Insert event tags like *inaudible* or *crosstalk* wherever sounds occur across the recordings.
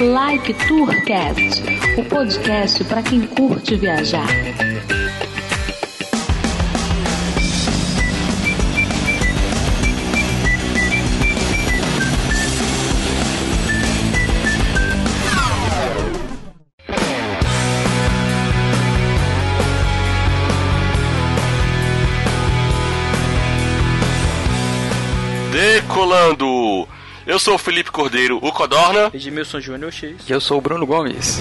Like Tourcast, o podcast para quem curte viajar. Decolando! Eu sou o Felipe Cordeiro, o Codorna. Edmilson Júnior X. E eu sou o Bruno Gomes.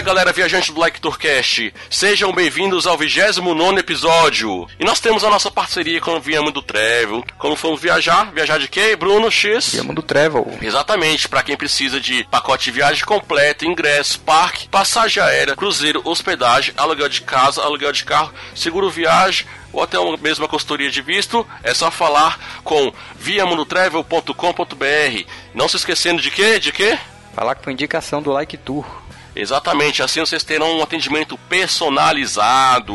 Fala galera viajante do Like Tourcast, sejam bem-vindos ao 29 episódio. E nós temos a nossa parceria com o Viamos do Travel. Quando fomos viajar, viajar de quê, Bruno X? Viemos do Travel. Exatamente, para quem precisa de pacote de viagem completo, ingresso, parque, passagem aérea, cruzeiro, hospedagem, aluguel de casa, aluguel de carro, seguro viagem ou até uma mesma consultoria de visto, é só falar com viamundotravel.com.br. Não se esquecendo de quê? De quê? Falar com indicação do Like Tour. Exatamente, assim vocês terão um atendimento personalizado.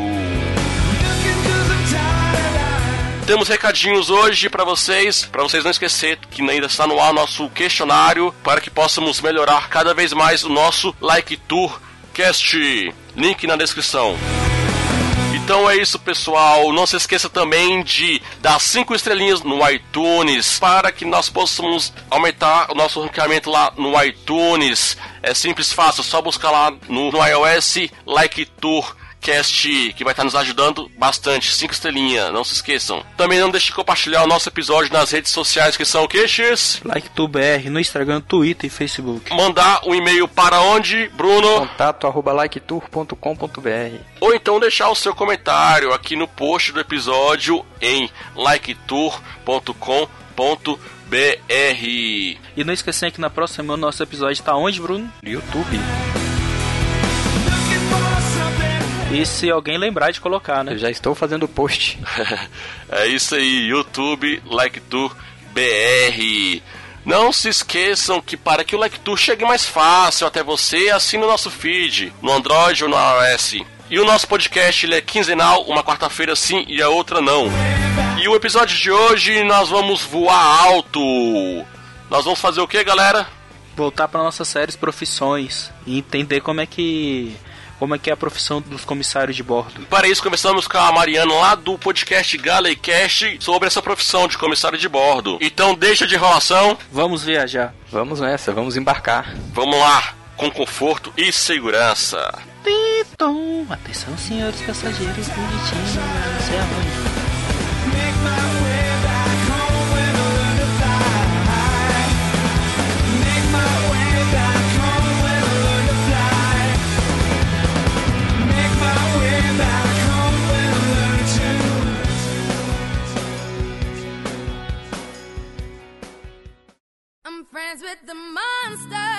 Temos recadinhos hoje para vocês, para vocês não esquecer que ainda está no ar nosso questionário para que possamos melhorar cada vez mais o nosso Like Tour Cast. Link na descrição. Então é isso, pessoal. Não se esqueça também de dar cinco estrelinhas no iTunes para que nós possamos aumentar o nosso ranqueamento lá no iTunes. É simples, fácil, só buscar lá no, no iOS Like Tour Cast, que vai estar nos ajudando bastante. Cinco estrelinhas, não se esqueçam. Também não deixe de compartilhar o nosso episódio nas redes sociais, que são o que, X? No Instagram, Twitter e Facebook. Mandar um e-mail para onde, Bruno? Contato arroba liketour.com.br Ou então deixar o seu comentário aqui no post do episódio em liketour.com.br. E não esquecendo que na próxima semana o nosso episódio está onde, Bruno? No YouTube. E se alguém lembrar de colocar, né? Eu já estou fazendo o post. *laughs* é isso aí, YouTube, LikeTour BR. Não se esqueçam que para que o LikeTour chegue mais fácil até você, assine o nosso feed no Android ou no iOS. E o nosso podcast ele é quinzenal, uma quarta-feira sim e a outra não. E o episódio de hoje nós vamos voar alto. Nós vamos fazer o que, galera? Voltar para nossas séries profissões e entender como é que como é que é a profissão dos comissários de bordo. Para isso, conversamos com a Mariana lá do podcast Galecast sobre essa profissão de comissário de bordo. Então, deixa de enrolação. Vamos viajar. Vamos nessa, vamos embarcar. Vamos lá, com conforto e segurança. Piton. Atenção, senhores passageiros bonitinhos. Você é friends with the monster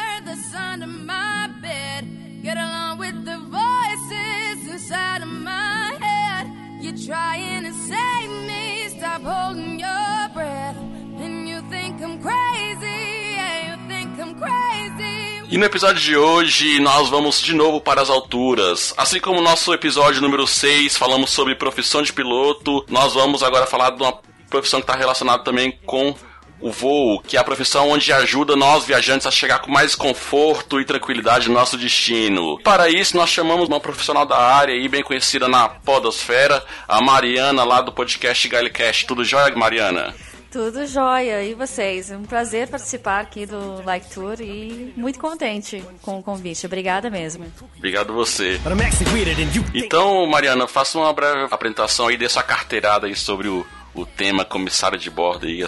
my bed. Get along with the voices inside of my head. You're trying to save me, stop holding your breath. And you think I'm crazy, yeah, you think I'm crazy. E no episódio de hoje nós vamos de novo para as alturas. Assim como nosso episódio número 6 falamos sobre profissão de piloto, nós vamos agora falar de uma profissão que está relacionada também com o voo, que é a profissão onde ajuda nós viajantes a chegar com mais conforto e tranquilidade no nosso destino. Para isso, nós chamamos uma profissional da área e bem conhecida na podosfera, a Mariana lá do podcast Galecast. Tudo jóia, Mariana? Tudo jóia. E vocês? É um prazer participar aqui do Like Tour e muito contente com o convite. Obrigada mesmo. Obrigado você. Então, Mariana, faça uma breve apresentação aí dessa carteirada aí sobre o, o tema comissário de bordo aí,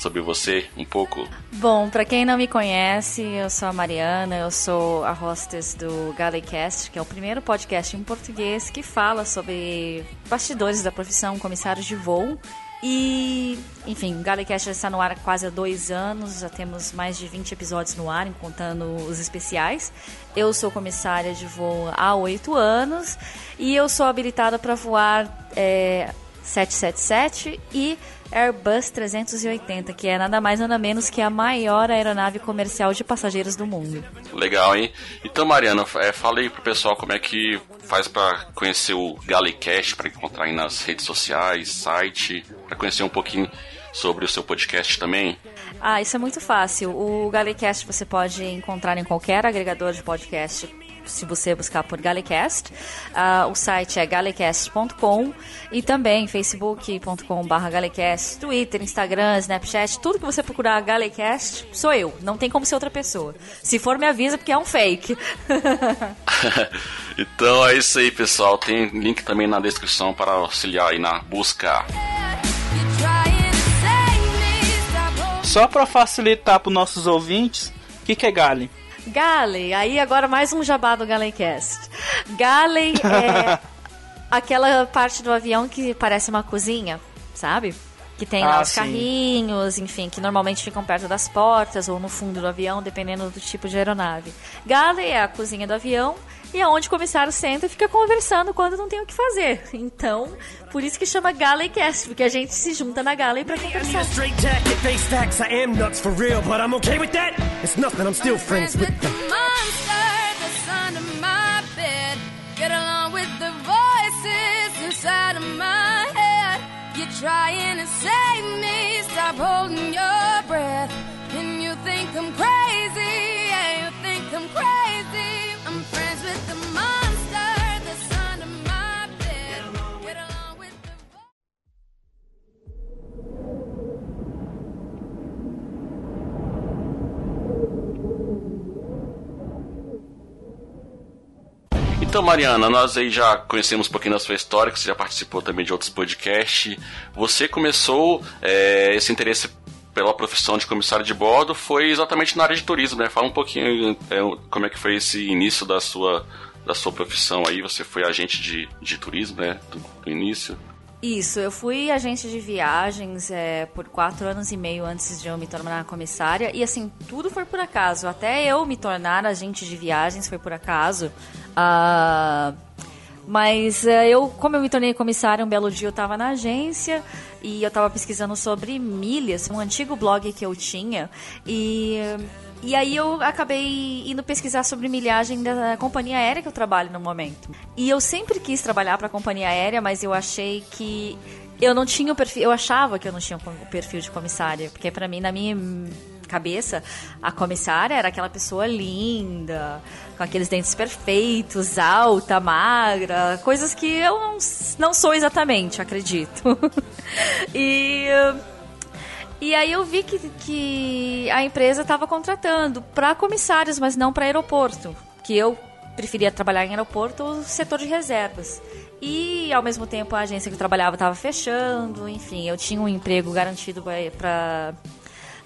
sobre você um pouco. Bom, para quem não me conhece, eu sou a Mariana, eu sou a hostess do Galecast, que é o primeiro podcast em português que fala sobre bastidores da profissão comissário de voo. E, enfim, o Galecast já está no ar há quase dois anos, já temos mais de 20 episódios no ar, contando os especiais. Eu sou comissária de voo há oito anos e eu sou habilitada para voar é, 777 e Airbus 380, que é nada mais nada menos que a maior aeronave comercial de passageiros do mundo. Legal, hein? Então, Mariana, é, fala aí pro pessoal como é que faz para conhecer o Galecast, para encontrar aí nas redes sociais, site, para conhecer um pouquinho sobre o seu podcast também. Ah, isso é muito fácil. O Galecast você pode encontrar em qualquer agregador de podcast se você buscar por Galecast. Uh, o site é galecast.com e também facebook.com.br galecast, Twitter, Instagram, Snapchat, tudo que você procurar Galecast, sou eu. Não tem como ser outra pessoa. Se for, me avisa porque é um fake. *laughs* *laughs* então é isso aí, pessoal. Tem link também na descrição para auxiliar aí na busca. Só para facilitar para os nossos ouvintes, o que, que é Gale? Galley, aí agora mais um jabá do Galleycast. Galley *laughs* é aquela parte do avião que parece uma cozinha, sabe? Que tem lá Ah, os sim. carrinhos, enfim, que normalmente ficam perto das portas ou no fundo do avião, dependendo do tipo de aeronave. Galley é a cozinha do avião e é onde o comissário senta e fica conversando quando não tem o que fazer. Então, por isso que chama Galleycast, porque a gente se junta na Galley need conversar. Get along with the voices inside of my head. You're trying to save me. Stop holding your breath. Então, Mariana, nós aí já conhecemos um pouquinho da sua história, que você já participou também de outros podcasts. Você começou é, esse interesse pela profissão de comissário de bordo foi exatamente na área de turismo, né? Fala um pouquinho é, como é que foi esse início da sua, da sua profissão aí. Você foi agente de, de turismo, né? Do, do início. Isso, eu fui agente de viagens é, por quatro anos e meio antes de eu me tornar comissária. E assim, tudo foi por acaso. Até eu me tornar agente de viagens foi por acaso. Ah, mas é, eu, como eu me tornei comissária, um belo dia eu estava na agência e eu estava pesquisando sobre milhas, um antigo blog que eu tinha. E, e aí eu acabei indo pesquisar sobre milhagem da companhia aérea que eu trabalho no momento. E eu sempre quis trabalhar para a companhia aérea, mas eu achei que eu não tinha o perfil, eu achava que eu não tinha o perfil de comissária, porque para mim na minha cabeça a comissária era aquela pessoa linda, com aqueles dentes perfeitos, alta, magra, coisas que eu não, não sou exatamente, acredito. *laughs* e e aí eu vi que, que a empresa estava contratando para comissários, mas não para aeroporto, que eu preferia trabalhar em aeroporto ou setor de reservas. E ao mesmo tempo a agência que eu trabalhava estava fechando, enfim, eu tinha um emprego garantido para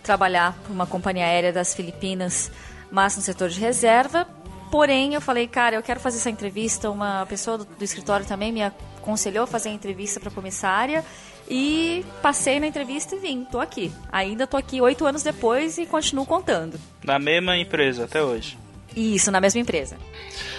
trabalhar para uma companhia aérea das Filipinas, mas no setor de reserva. Porém, eu falei, cara, eu quero fazer essa entrevista. Uma pessoa do, do escritório também me aconselhou a fazer a entrevista para comissária. E passei na entrevista e vim, tô aqui. Ainda tô aqui oito anos depois e continuo contando. Na mesma empresa até hoje. Isso, na mesma empresa.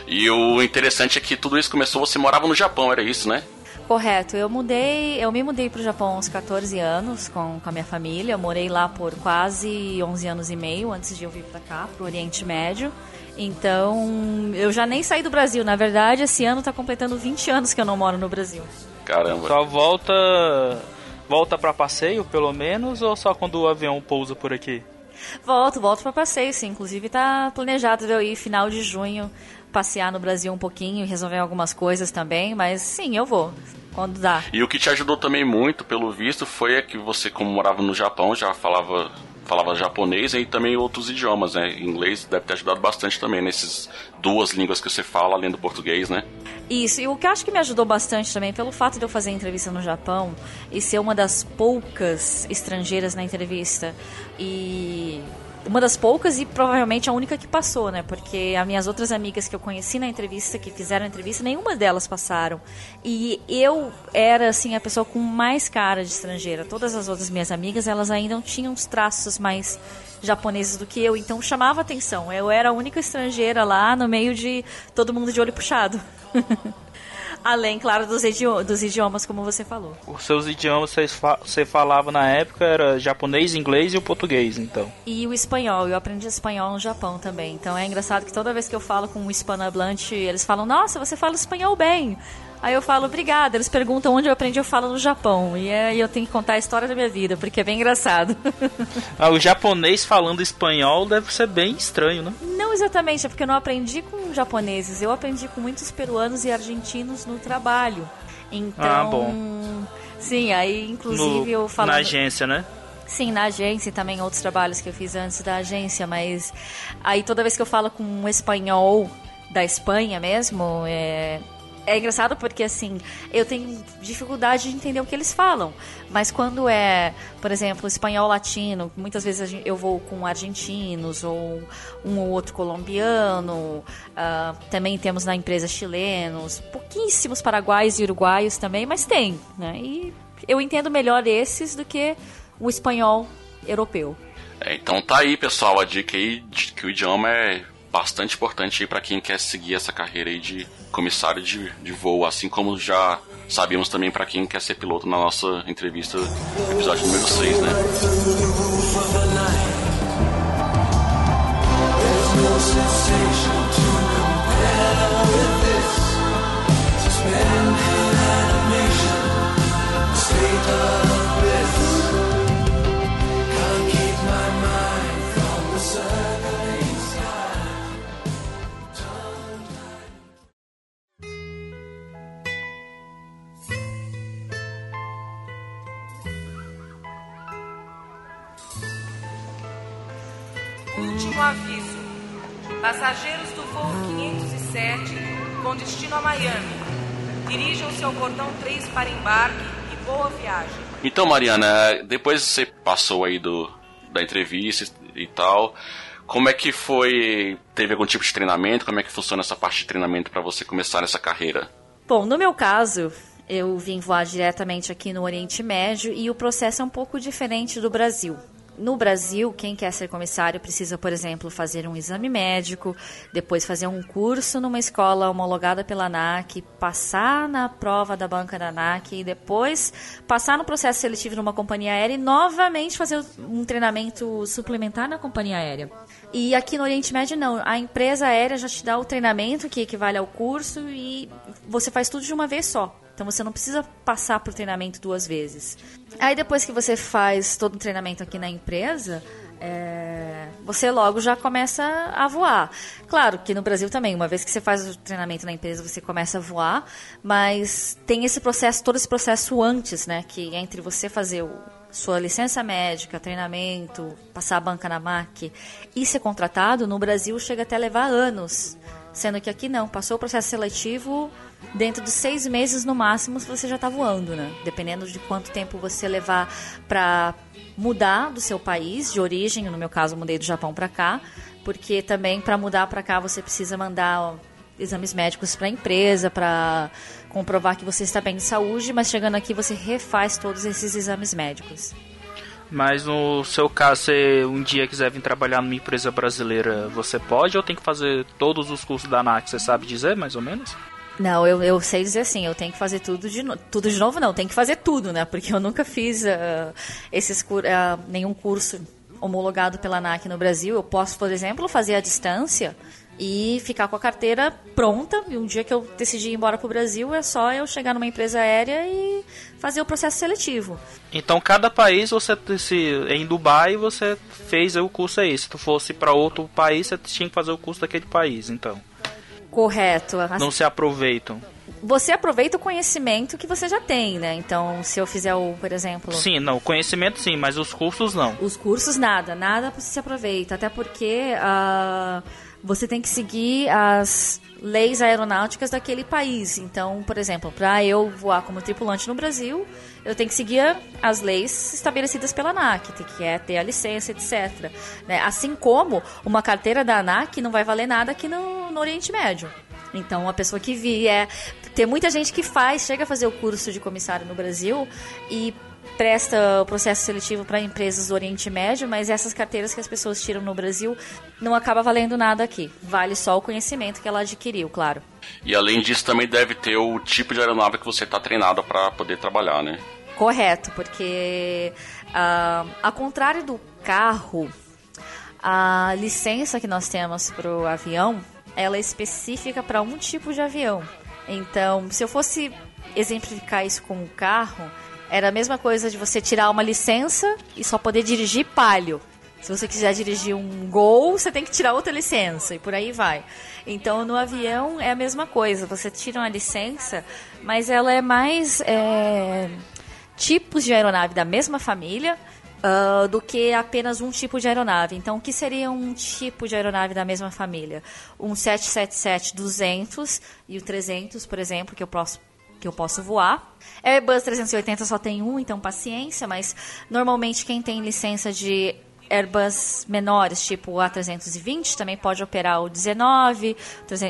E o interessante é que tudo isso começou, você morava no Japão, era isso, né? Correto, eu mudei, eu me mudei para o Japão aos 14 anos com, com a minha família. Eu morei lá por quase 11 anos e meio antes de eu vir para cá, para o Oriente Médio. Então, eu já nem saí do Brasil. Na verdade, esse ano está completando 20 anos que eu não moro no Brasil. Caramba. Só volta. Volta pra passeio, pelo menos, ou só quando o avião pousa por aqui? Volto, volto para passeio, sim. Inclusive, tá planejado eu ir final de junho passear no Brasil um pouquinho e resolver algumas coisas também, mas sim, eu vou. Quando dá. E o que te ajudou também muito, pelo visto, foi que você, como morava no Japão, já falava, falava japonês e também outros idiomas, né? Inglês deve ter ajudado bastante também nesses duas línguas que você fala, além do português, né? Isso, e o que eu acho que me ajudou bastante também, pelo fato de eu fazer entrevista no Japão e ser uma das poucas estrangeiras na entrevista e uma das poucas e provavelmente a única que passou, né? Porque as minhas outras amigas que eu conheci na entrevista, que fizeram a entrevista, nenhuma delas passaram. E eu era, assim, a pessoa com mais cara de estrangeira. Todas as outras minhas amigas, elas ainda tinham uns traços mais japoneses do que eu, então chamava atenção. Eu era a única estrangeira lá no meio de todo mundo de olho puxado. *laughs* Além, claro, dos, dos idiomas, como você falou. Os seus idiomas você, fa você falava na época era japonês, inglês e o português, então. E o espanhol, eu aprendi espanhol no Japão também. Então é engraçado que toda vez que eu falo com um hispanohablante, eles falam: Nossa, você fala espanhol bem. Aí eu falo, obrigada. Eles perguntam onde eu aprendi, eu falo no Japão. E aí eu tenho que contar a história da minha vida, porque é bem engraçado. *laughs* ah, o japonês falando espanhol deve ser bem estranho, né? Não exatamente, é porque eu não aprendi com japoneses. Eu aprendi com muitos peruanos e argentinos no trabalho. Então. Ah, bom. Sim, aí inclusive no, eu falo. Na agência, né? Sim, na agência e também outros trabalhos que eu fiz antes da agência, mas aí toda vez que eu falo com um espanhol da Espanha mesmo, é, é engraçado porque, assim, eu tenho dificuldade de entender o que eles falam. Mas quando é, por exemplo, espanhol latino, muitas vezes eu vou com argentinos ou um ou outro colombiano. Uh, também temos na empresa chilenos, pouquíssimos paraguaios e uruguaios também, mas tem, né? E eu entendo melhor esses do que o espanhol europeu. É, então tá aí, pessoal, a dica aí de que o idioma é bastante importante para quem quer seguir essa carreira aí de comissário de, de voo, assim como já sabíamos também para quem quer ser piloto na nossa entrevista, episódio número 6, né? Passageiros do voo 507 com destino a Miami. Dirijam-se ao portão 3 para embarque e boa viagem. Então, Mariana, depois você passou aí do, da entrevista e tal, como é que foi? Teve algum tipo de treinamento? Como é que funciona essa parte de treinamento para você começar nessa carreira? Bom, no meu caso, eu vim voar diretamente aqui no Oriente Médio e o processo é um pouco diferente do Brasil. No Brasil, quem quer ser comissário precisa, por exemplo, fazer um exame médico, depois fazer um curso numa escola homologada pela ANAC, passar na prova da banca da ANAC e depois passar no processo seletivo numa companhia aérea e novamente fazer um treinamento suplementar na companhia aérea. E aqui no Oriente Médio não, a empresa aérea já te dá o treinamento que equivale ao curso e você faz tudo de uma vez só. Então você não precisa passar por treinamento duas vezes. Aí depois que você faz todo o treinamento aqui na empresa, é, você logo já começa a voar. Claro que no Brasil também, uma vez que você faz o treinamento na empresa, você começa a voar, mas tem esse processo, todo esse processo antes, né? Que é entre você fazer o, sua licença médica, treinamento, passar a banca na MAC e ser contratado, no Brasil chega até levar anos. Sendo que aqui não, passou o processo seletivo, dentro de seis meses no máximo você já está voando, né? Dependendo de quanto tempo você levar para mudar do seu país de origem, no meu caso mudei do Japão para cá, porque também para mudar para cá você precisa mandar ó, exames médicos para a empresa, para comprovar que você está bem de saúde, mas chegando aqui você refaz todos esses exames médicos. Mas no seu caso, se um dia quiser vir trabalhar numa empresa brasileira, você pode ou tem que fazer todos os cursos da ANAC? Você sabe dizer, mais ou menos? Não, eu, eu sei dizer assim, eu tenho que fazer tudo de novo. Tudo de novo não, tem que fazer tudo, né? Porque eu nunca fiz uh, esses uh, nenhum curso homologado pela ANAC no Brasil. Eu posso, por exemplo, fazer à distância e ficar com a carteira pronta. E um dia que eu decidi ir embora para o Brasil, é só eu chegar numa empresa aérea e fazer o processo seletivo. Então, cada país, você se em Dubai, você fez o curso aí. Se tu fosse para outro país, você tinha que fazer o curso daquele país, então. Correto. Não se aproveitam. Você aproveita o conhecimento que você já tem, né? Então, se eu fizer o, por exemplo. Sim, não, conhecimento sim, mas os cursos não. Os cursos nada, nada se aproveita. Até porque uh, você tem que seguir as leis aeronáuticas daquele país. Então, por exemplo, para eu voar como tripulante no Brasil, eu tenho que seguir as leis estabelecidas pela ANAC, que é ter a licença, etc. Né? Assim como uma carteira da ANAC não vai valer nada aqui no, no Oriente Médio. Então, uma pessoa que vier. Tem muita gente que faz, chega a fazer o curso de comissário no Brasil e presta o processo seletivo para empresas do Oriente Médio, mas essas carteiras que as pessoas tiram no Brasil não acaba valendo nada aqui. Vale só o conhecimento que ela adquiriu, claro. E além disso, também deve ter o tipo de aeronave que você está treinado para poder trabalhar, né? Correto, porque uh, ao contrário do carro, a licença que nós temos para o avião, ela é específica para um tipo de avião. Então, se eu fosse exemplificar isso com o carro, era a mesma coisa de você tirar uma licença e só poder dirigir palio. Se você quiser dirigir um Gol, você tem que tirar outra licença e por aí vai. Então, no avião é a mesma coisa. Você tira uma licença, mas ela é mais é, tipos de aeronave da mesma família uh, do que apenas um tipo de aeronave. Então, o que seria um tipo de aeronave da mesma família? Um 777-200 e o 300, por exemplo, que eu posso que eu posso voar. Airbus 380 só tem um, então paciência, mas normalmente quem tem licença de Airbus menores, tipo o A320, também pode operar o 19,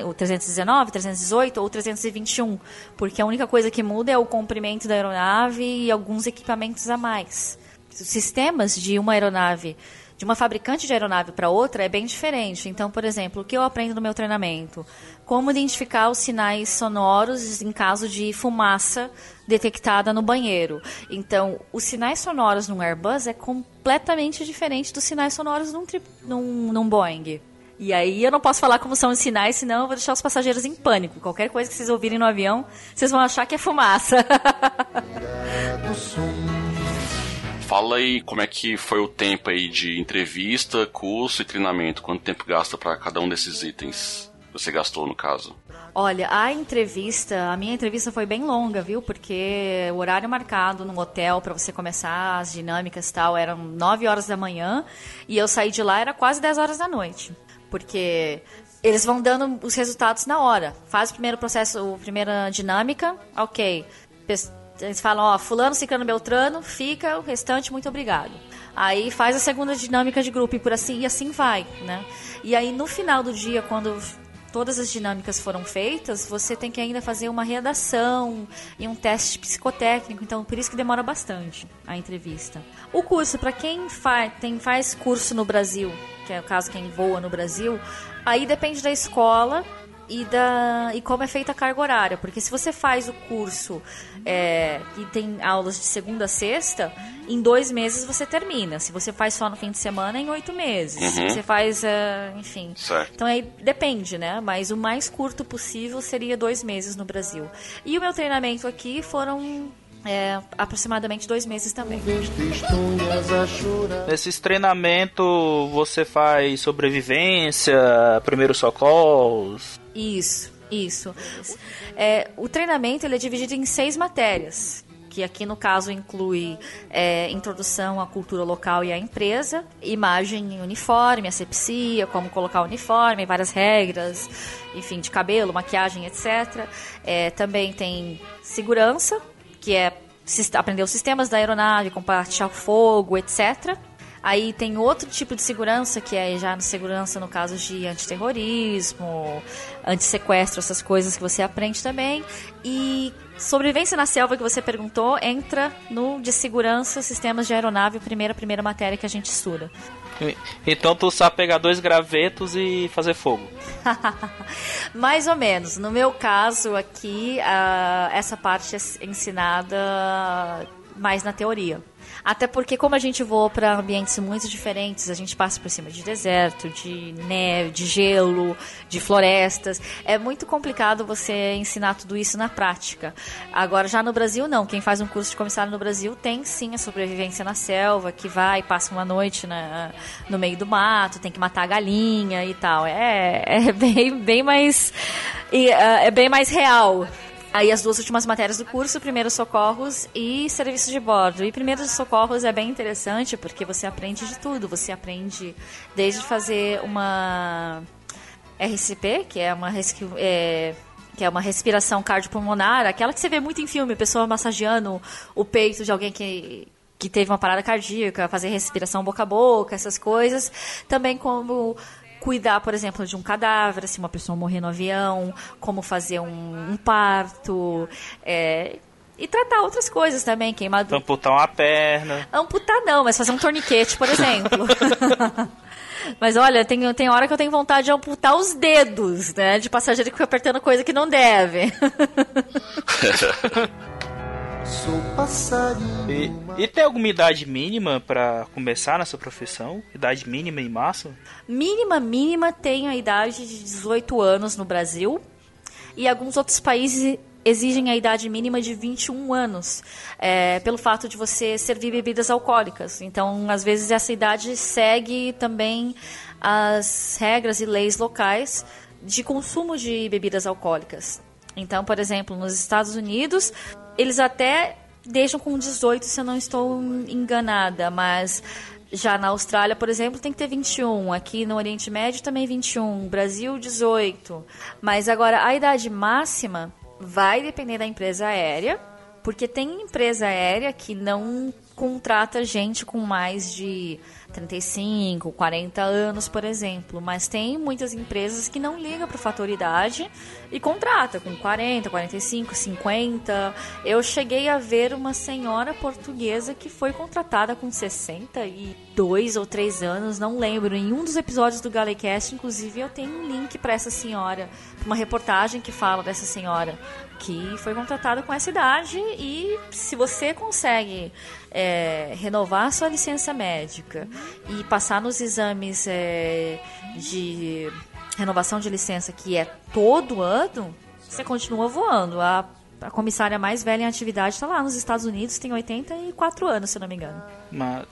o 319, 318 ou 321, porque a única coisa que muda é o comprimento da aeronave e alguns equipamentos a mais. Os sistemas de uma aeronave de uma fabricante de aeronave para outra é bem diferente. Então, por exemplo, o que eu aprendo no meu treinamento? Como identificar os sinais sonoros em caso de fumaça detectada no banheiro. Então, os sinais sonoros num Airbus é completamente diferente dos sinais sonoros num, num, num Boeing. E aí eu não posso falar como são os sinais, senão eu vou deixar os passageiros em pânico. Qualquer coisa que vocês ouvirem no avião, vocês vão achar que é fumaça. *laughs* Fala aí como é que foi o tempo aí de entrevista, curso e treinamento. Quanto tempo gasta para cada um desses itens? Você gastou no caso? Olha, a entrevista, a minha entrevista foi bem longa, viu? Porque o horário marcado no hotel para você começar as dinâmicas e tal eram 9 horas da manhã e eu saí de lá era quase 10 horas da noite. Porque eles vão dando os resultados na hora. Faz o primeiro processo, a primeira dinâmica, ok eles falam, ó, fulano, ciclano, beltrano, fica, o restante, muito obrigado. Aí faz a segunda dinâmica de grupo e por assim e assim vai, né? E aí no final do dia, quando todas as dinâmicas foram feitas, você tem que ainda fazer uma redação e um teste psicotécnico, então por isso que demora bastante a entrevista. O curso para quem faz, tem faz curso no Brasil, que é o caso quem voa no Brasil, aí depende da escola e, da, e como é feita a carga horária. Porque se você faz o curso é, e tem aulas de segunda a sexta, em dois meses você termina. Se você faz só no fim de semana, em oito meses. Uhum. Se você faz, é, enfim. Certo. Então aí depende, né? Mas o mais curto possível seria dois meses no Brasil. E o meu treinamento aqui foram é, aproximadamente dois meses também. Nesses treinamentos você faz sobrevivência, primeiros socorros? Isso, isso. É, o treinamento ele é dividido em seis matérias que aqui no caso inclui é, introdução à cultura local e à empresa, imagem em uniforme, asepsia, como colocar o uniforme, várias regras, enfim, de cabelo, maquiagem, etc. É, também tem segurança, que é aprender os sistemas da aeronave, compartilhar fogo, etc. Aí tem outro tipo de segurança, que é já segurança no caso de antiterrorismo, antissequestro, essas coisas que você aprende também. E sobrevivência na selva que você perguntou entra no de segurança, sistemas de aeronave, primeira, primeira matéria que a gente estuda. Então tu sabe pegar dois gravetos e fazer fogo. *laughs* Mais ou menos. No meu caso aqui, uh, essa parte é ensinada mais na teoria. Até porque, como a gente voa para ambientes muito diferentes, a gente passa por cima de deserto, de neve, de gelo, de florestas. É muito complicado você ensinar tudo isso na prática. Agora, já no Brasil, não. Quem faz um curso de comissário no Brasil tem sim a sobrevivência na selva, que vai, passa uma noite na, no meio do mato, tem que matar a galinha e tal. É, é *laughs* bem, bem mais. É, é bem mais real Aí as duas últimas matérias do curso, primeiros socorros e serviço de bordo. E primeiros socorros é bem interessante porque você aprende de tudo. Você aprende desde fazer uma RCP, que é uma resqui- é, que é uma respiração cardiopulmonar, aquela que você vê muito em filme, pessoa massageando o peito de alguém que que teve uma parada cardíaca, fazer respiração boca a boca, essas coisas. Também como cuidar, por exemplo, de um cadáver, se uma pessoa morrer no avião, como fazer um, um parto, é, e tratar outras coisas também, queimadura. Amputar uma perna. Amputar não, mas fazer um torniquete, por exemplo. *laughs* mas olha, tem, tem hora que eu tenho vontade de amputar os dedos, né? De passageiro que fica apertando coisa que não deve. *laughs* Sou passarinho. E, e tem alguma idade mínima pra começar nessa profissão? Idade mínima em máximo? mínima, mínima tem a idade de 18 anos no Brasil. E alguns outros países exigem a idade mínima de 21 anos, é, pelo fato de você servir bebidas alcoólicas. Então, às vezes, essa idade segue também as regras e leis locais de consumo de bebidas alcoólicas. Então, por exemplo, nos Estados Unidos, eles até deixam com 18, se eu não estou enganada, mas já na Austrália, por exemplo, tem que ter 21. Aqui no Oriente Médio também 21. Brasil, 18. Mas agora, a idade máxima vai depender da empresa aérea, porque tem empresa aérea que não contrata gente com mais de 35, 40 anos, por exemplo, mas tem muitas empresas que não ligam para o fator idade e contrata com 40, 45, 50. Eu cheguei a ver uma senhora portuguesa que foi contratada com 62 ou 3 anos, não lembro. Em um dos episódios do Galecast, inclusive, eu tenho um link para essa senhora, uma reportagem que fala dessa senhora que foi contratada com essa idade e se você consegue é, renovar sua licença médica e passar nos exames é, de renovação de licença que é todo ano, você continua voando. A, a comissária mais velha em atividade está lá nos Estados Unidos, tem 84 anos, se não me engano.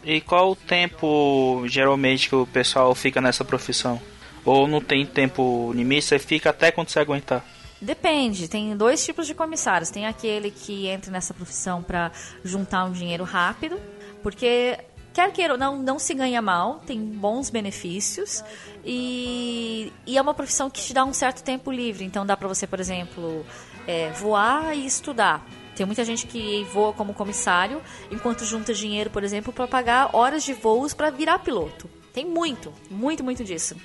E qual o tempo geralmente que o pessoal fica nessa profissão? Ou não tem tempo limite, você fica até quando você aguentar? Depende, tem dois tipos de comissários. Tem aquele que entra nessa profissão para juntar um dinheiro rápido, porque quer queira ou não, não se ganha mal, tem bons benefícios e, e é uma profissão que te dá um certo tempo livre. Então dá para você, por exemplo, é, voar e estudar. Tem muita gente que voa como comissário, enquanto junta dinheiro, por exemplo, para pagar horas de voos para virar piloto. Tem muito, muito, muito disso.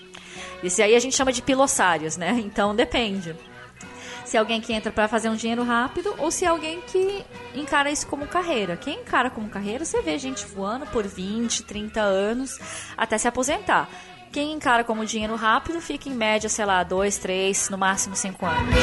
Esse aí a gente chama de pilossários, né? Então depende se é alguém que entra para fazer um dinheiro rápido ou se é alguém que encara isso como carreira. Quem encara como carreira, você vê gente voando por 20, 30 anos até se aposentar. Quem encara como dinheiro rápido fica em média, sei lá, 2, 3, no máximo 5 anos.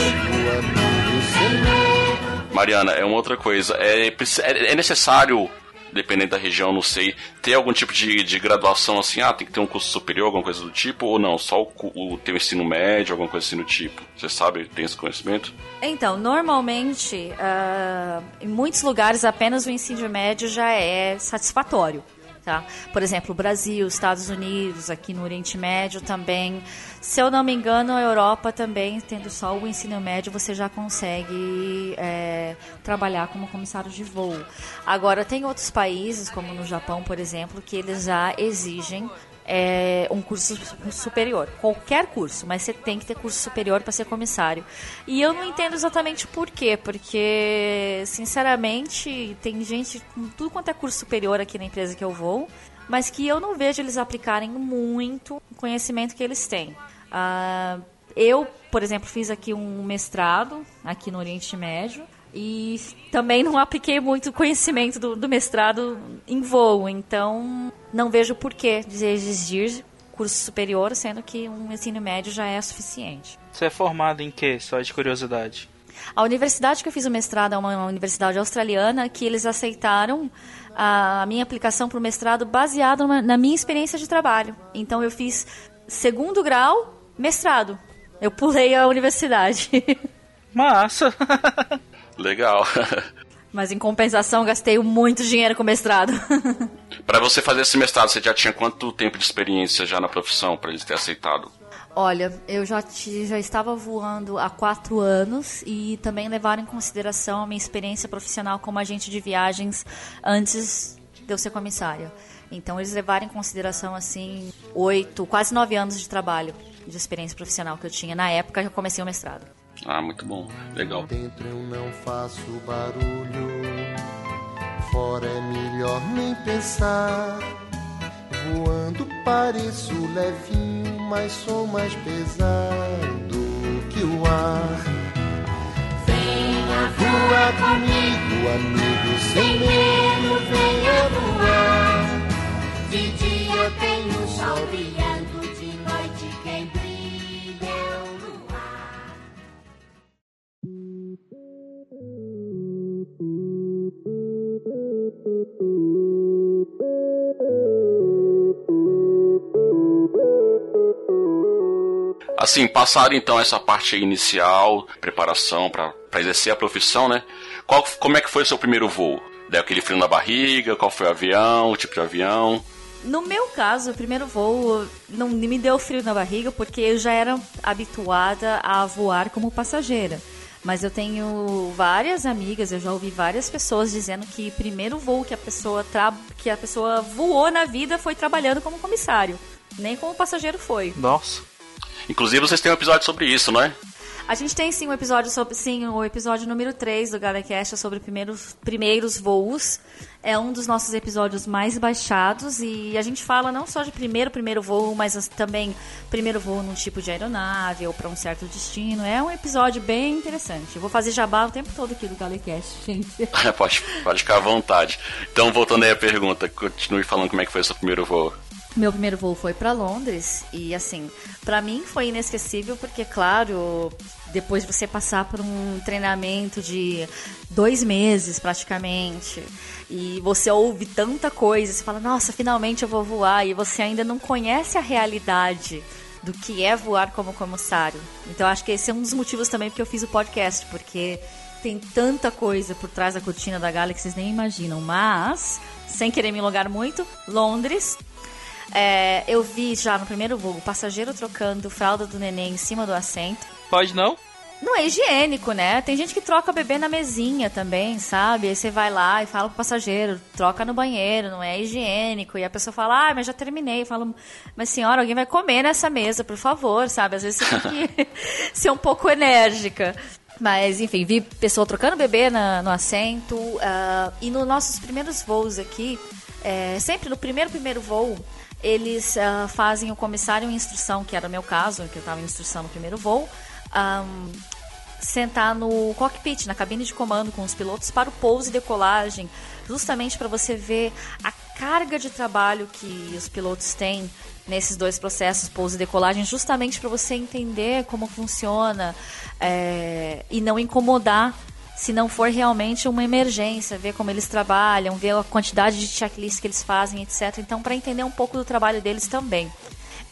Mariana, é uma outra coisa. É, é, necessário dependendo da região, não sei, ter algum tipo de, de graduação assim, ah, tem que ter um curso superior, alguma coisa do tipo, ou não, só o, o ter o ensino médio, alguma coisa assim do tipo? Você sabe, tem esse conhecimento? Então, normalmente, uh, em muitos lugares apenas o ensino médio já é satisfatório. Tá? Por exemplo, Brasil, Estados Unidos, aqui no Oriente Médio também. Se eu não me engano, a Europa também, tendo só o ensino médio, você já consegue é, trabalhar como comissário de voo. Agora, tem outros países, como no Japão, por exemplo, que eles já exigem é, um curso superior. Qualquer curso, mas você tem que ter curso superior para ser comissário. E eu não entendo exatamente por quê, porque, sinceramente, tem gente com tudo quanto é curso superior aqui na empresa que eu vou, mas que eu não vejo eles aplicarem muito o conhecimento que eles têm. Ah, eu, por exemplo, fiz aqui um mestrado aqui no Oriente Médio e também não apliquei muito conhecimento do, do mestrado em voo, então não vejo porquê de exigir curso superior, sendo que um ensino médio já é suficiente. Você é formado em quê? Só de curiosidade. A universidade que eu fiz o mestrado é uma universidade australiana que eles aceitaram a minha aplicação para o mestrado baseado na minha experiência de trabalho. Então eu fiz segundo grau, mestrado. Eu pulei a universidade. *laughs* Massa! *laughs* Legal. *laughs* Mas em compensação, gastei muito dinheiro com mestrado. *laughs* para você fazer esse mestrado, você já tinha quanto tempo de experiência já na profissão para eles ter aceitado? Olha, eu já, te, já estava voando há quatro anos e também levaram em consideração a minha experiência profissional como agente de viagens antes de eu ser comissária. Então eles levaram em consideração assim oito, quase nove anos de trabalho. de experiência profissional que eu tinha na época que eu comecei o mestrado. Ah, muito bom. Legal. Dentro eu não faço barulho, fora é melhor nem pensar. Voando pareço levinho, mas sou mais pesado que o ar. Venha voar comigo, amigo, Assim, passaram então essa parte inicial, preparação para exercer a profissão, né? Qual, como é que foi o seu primeiro voo? Deu aquele frio na barriga? Qual foi o avião? O tipo de avião? No meu caso, o primeiro voo não me deu frio na barriga porque eu já era habituada a voar como passageira. Mas eu tenho várias amigas, eu já ouvi várias pessoas dizendo que primeiro voo que a pessoa que a pessoa voou na vida foi trabalhando como comissário. Nem como passageiro foi. Nossa. Inclusive, vocês têm um episódio sobre isso, não é? A gente tem sim um episódio sobre sim, o episódio número 3 do Galecast é sobre primeiros, primeiros voos. É um dos nossos episódios mais baixados e a gente fala não só de primeiro primeiro voo, mas também primeiro voo num tipo de aeronave ou para um certo destino. É um episódio bem interessante. Eu vou fazer jabá o tempo todo aqui do Galecast, *laughs* gente. pode, pode ficar à vontade. Então, voltando aí à pergunta, continue falando como é que foi o seu primeiro voo. Meu primeiro voo foi para Londres e assim, para mim foi inesquecível porque, claro, depois de você passar por um treinamento de dois meses praticamente e você ouve tanta coisa, você fala, nossa, finalmente eu vou voar e você ainda não conhece a realidade do que é voar como comissário. Então acho que esse é um dos motivos também porque eu fiz o podcast, porque tem tanta coisa por trás da cortina da Galaxy que vocês nem imaginam. Mas, sem querer me alongar muito, Londres é, eu vi já no primeiro voo o passageiro trocando fralda do neném em cima do assento. Pode não? Não é higiênico, né? Tem gente que troca bebê na mesinha também, sabe? Aí você vai lá e fala pro passageiro, troca no banheiro, não é higiênico. E a pessoa fala, ah, mas já terminei. Eu falo, mas senhora, alguém vai comer nessa mesa, por favor, sabe? Às vezes você tem que *laughs* ser um pouco enérgica. Mas, enfim, vi pessoa trocando bebê na, no assento. Uh, e nos nossos primeiros voos aqui, é, sempre no primeiro, primeiro voo, eles uh, fazem o comissário em instrução, que era o meu caso, que eu estava em instrução no primeiro voo, um, sentar no cockpit, na cabine de comando com os pilotos para o pouso e decolagem, justamente para você ver a carga de trabalho que os pilotos têm nesses dois processos, pouso e decolagem, justamente para você entender como funciona é, e não incomodar se não for realmente uma emergência, ver como eles trabalham, ver a quantidade de checklists que eles fazem, etc. Então, para entender um pouco do trabalho deles também.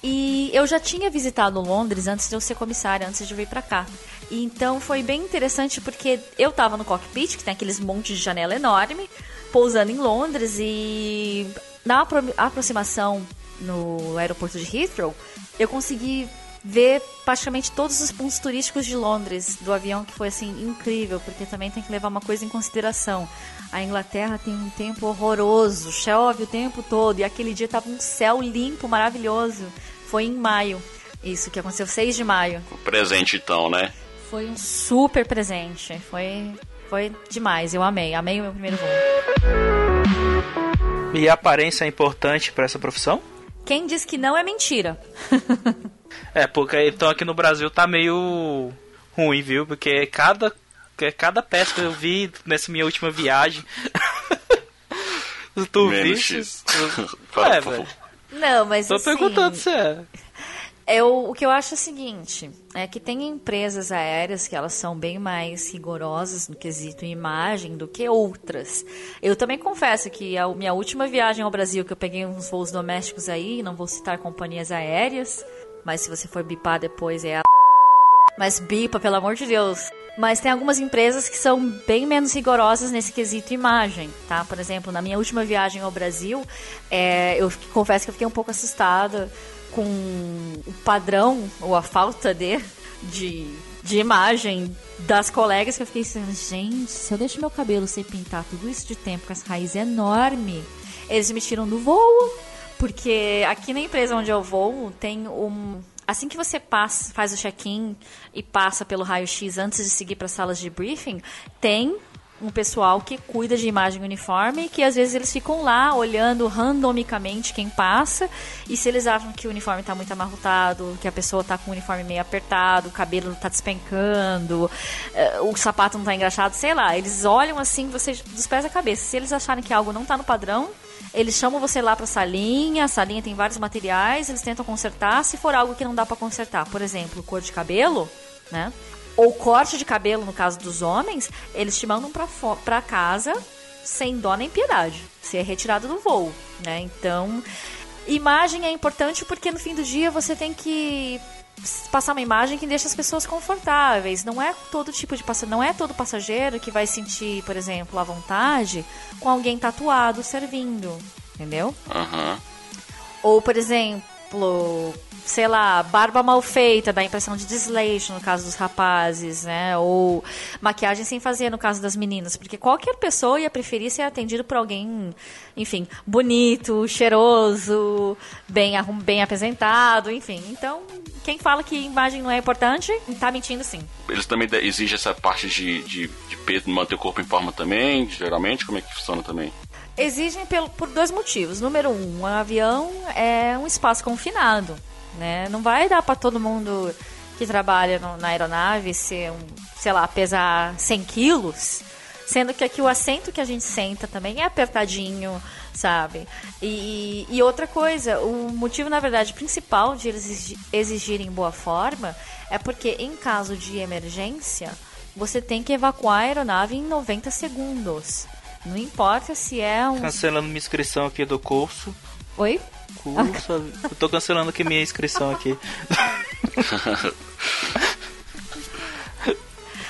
E eu já tinha visitado Londres antes de eu ser comissária, antes de vir para cá. E então foi bem interessante porque eu estava no cockpit, que tem aqueles montes de janela enorme, pousando em Londres e na apro aproximação no aeroporto de Heathrow, eu consegui ver praticamente todos os pontos turísticos de Londres do avião, que foi assim incrível, porque também tem que levar uma coisa em consideração. A Inglaterra tem um tempo horroroso, chove o tempo todo, e aquele dia tava um céu limpo, maravilhoso. Foi em maio, isso que aconteceu 6 de maio. O presente então, né? Foi um super presente, foi foi demais, eu amei, amei o meu primeiro voo. E a aparência é importante para essa profissão? Quem diz que não é mentira. *laughs* É, porque então aqui no Brasil tá meio ruim, viu? Porque cada, cada peça que eu vi nessa minha última viagem. *laughs* tu viste? *laughs* é, velho. Não, mas Tô assim, perguntando se é. Eu, o que eu acho é o seguinte, é que tem empresas aéreas que elas são bem mais rigorosas no quesito imagem do que outras. Eu também confesso que a minha última viagem ao Brasil, que eu peguei uns voos domésticos aí, não vou citar companhias aéreas, mas se você for bipar depois é a. Mas bipa, pelo amor de Deus. Mas tem algumas empresas que são bem menos rigorosas nesse quesito imagem, tá? Por exemplo, na minha última viagem ao Brasil, é, eu confesso que eu fiquei um pouco assustada com o padrão ou a falta de, de, de imagem das colegas que eu fiquei assim, gente, se eu deixo meu cabelo sem pintar tudo isso de tempo com essa raiz enorme, eles me tiram do voo, porque aqui na empresa onde eu vou tem um, assim que você passa, faz o check-in e passa pelo raio-x antes de seguir para as salas de briefing, tem um pessoal que cuida de imagem uniforme, que às vezes eles ficam lá olhando randomicamente quem passa, e se eles acham que o uniforme está muito amarrotado, que a pessoa está com o uniforme meio apertado, o cabelo está despencando, eh, o sapato não está engraxado, sei lá, eles olham assim você dos pés à cabeça. Se eles acharem que algo não está no padrão, eles chamam você lá para a salinha, a salinha tem vários materiais, eles tentam consertar. Se for algo que não dá para consertar, por exemplo, cor de cabelo, né? ou corte de cabelo, no caso dos homens, eles te mandam pra casa sem dó nem piedade. Você é retirado do voo, né? Então, imagem é importante porque no fim do dia você tem que passar uma imagem que deixa as pessoas confortáveis. Não é todo tipo de passageiro, não é todo passageiro que vai sentir, por exemplo, à vontade com alguém tatuado servindo, entendeu? Aham. Ou, por exemplo, sei lá, barba mal feita, dá a impressão de desleixo no caso dos rapazes, né? Ou maquiagem sem fazer no caso das meninas. Porque qualquer pessoa ia preferir ser atendido por alguém, enfim, bonito, cheiroso, bem, bem apresentado, enfim. Então, quem fala que imagem não é importante, tá mentindo sim. Eles também exigem essa parte de, de, de manter o corpo em forma também, geralmente? Como é que funciona também? Exigem pelo, por dois motivos. Número um, um avião é um espaço confinado, né? Não vai dar para todo mundo que trabalha no- na aeronave ser um, sei lá, pesar 100 quilos, sendo que aqui o assento que a gente senta também é apertadinho, sabe? E, e outra coisa, o motivo, na verdade, principal de eles exigi- exigirem boa forma é porque em caso de emergência, você tem que evacuar a aeronave em 90 segundos. Não importa se é um. Cancelando minha inscrição aqui do curso. Oi? Curso. Eu tô cancelando aqui minha inscrição aqui. *laughs*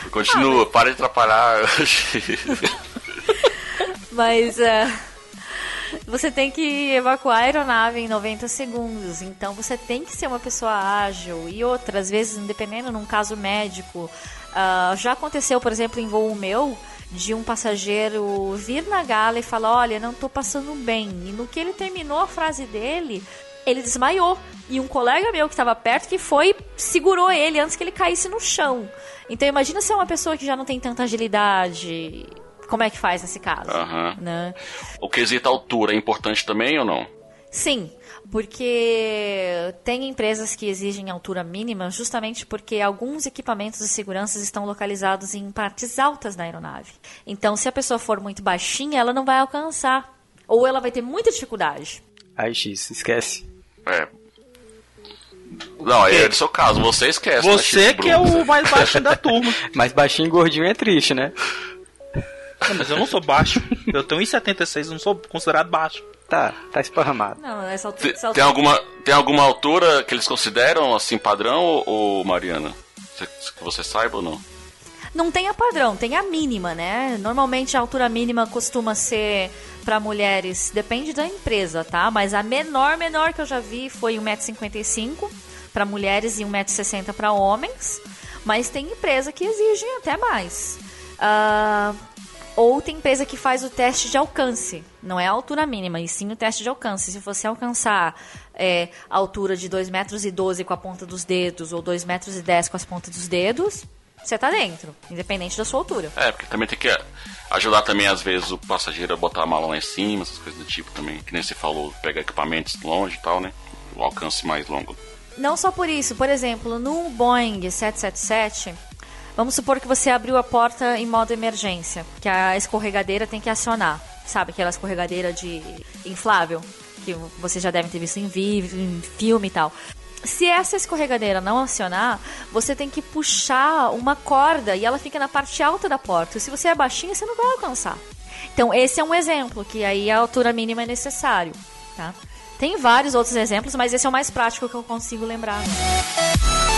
Continua, para de atrapalhar. *laughs* Mas é, você tem que evacuar a aeronave em 90 segundos. Então você tem que ser uma pessoa ágil. E outras vezes, dependendo num caso médico, ah, já aconteceu, por exemplo, em voo meu, de um passageiro vir na gala e falar: Olha, não tô passando bem. E no que ele terminou a frase dele. Ele desmaiou. E um colega meu que estava perto que foi, segurou ele antes que ele caísse no chão. Então imagina se é uma pessoa que já não tem tanta agilidade. Como é que faz nesse caso? Aham. né? o quesito altura é importante também ou não? Sim, porque tem empresas que exigem altura mínima justamente porque alguns equipamentos de segurança estão localizados em partes altas da aeronave. Então, se a pessoa for muito baixinha, ela não vai alcançar. Ou ela vai ter muita dificuldade. Aí, X, esquece. É. Não, é do seu caso, você esquece. né, Você Chico que é o mais baixo da turma. *laughs* Mas baixinho e gordinho é triste, né? Não, mas eu não sou baixo. Eu tenho 1,76, não sou considerado baixo. Tá, tá esparramado. Não, essa altura, Tem, essa tem altura- alguma, tem alguma altura que eles consideram assim padrão, ou, ou, Mariana? Você- Que você saiba ou não? Não tem a padrão, tem a mínima, né? Normalmente a altura mínima costuma ser para mulheres, depende da empresa, tá? Mas a menor, menor que eu já vi foi 1,55m para mulheres e 1,60m para homens. Mas tem empresa que exige até mais. Ah, ou tem empresa que faz o teste de alcance. Não é a altura mínima, e sim o teste de alcance. Se você alcançar é, a altura de 2,12 metros e 12 com a ponta dos dedos, ou 2,10 metros e 10 com as pontas dos dedos, você tá dentro, independente da sua altura. É, porque também tem que ajudar também, às vezes, o passageiro a botar a mala lá em cima, essas coisas do tipo também. Que nem você falou, pegar equipamentos longe e tal, né? O alcance mais longo. Não só por isso, por exemplo, no Boeing 777, vamos supor que você abriu a porta em modo emergência, que a escorregadeira tem que acionar. Sabe aquela escorregadeira de inflável que vocês já devem ter visto em vídeo, em filme e tal. Se essa escorregadeira não acionar, você tem que puxar uma corda e ela fica na parte alta da porta. Se você é baixinho, você não vai alcançar. Então, esse é um exemplo, que aí a altura mínima é necessário, tá? Tem vários outros exemplos, mas esse é o mais prático que eu consigo lembrar. né?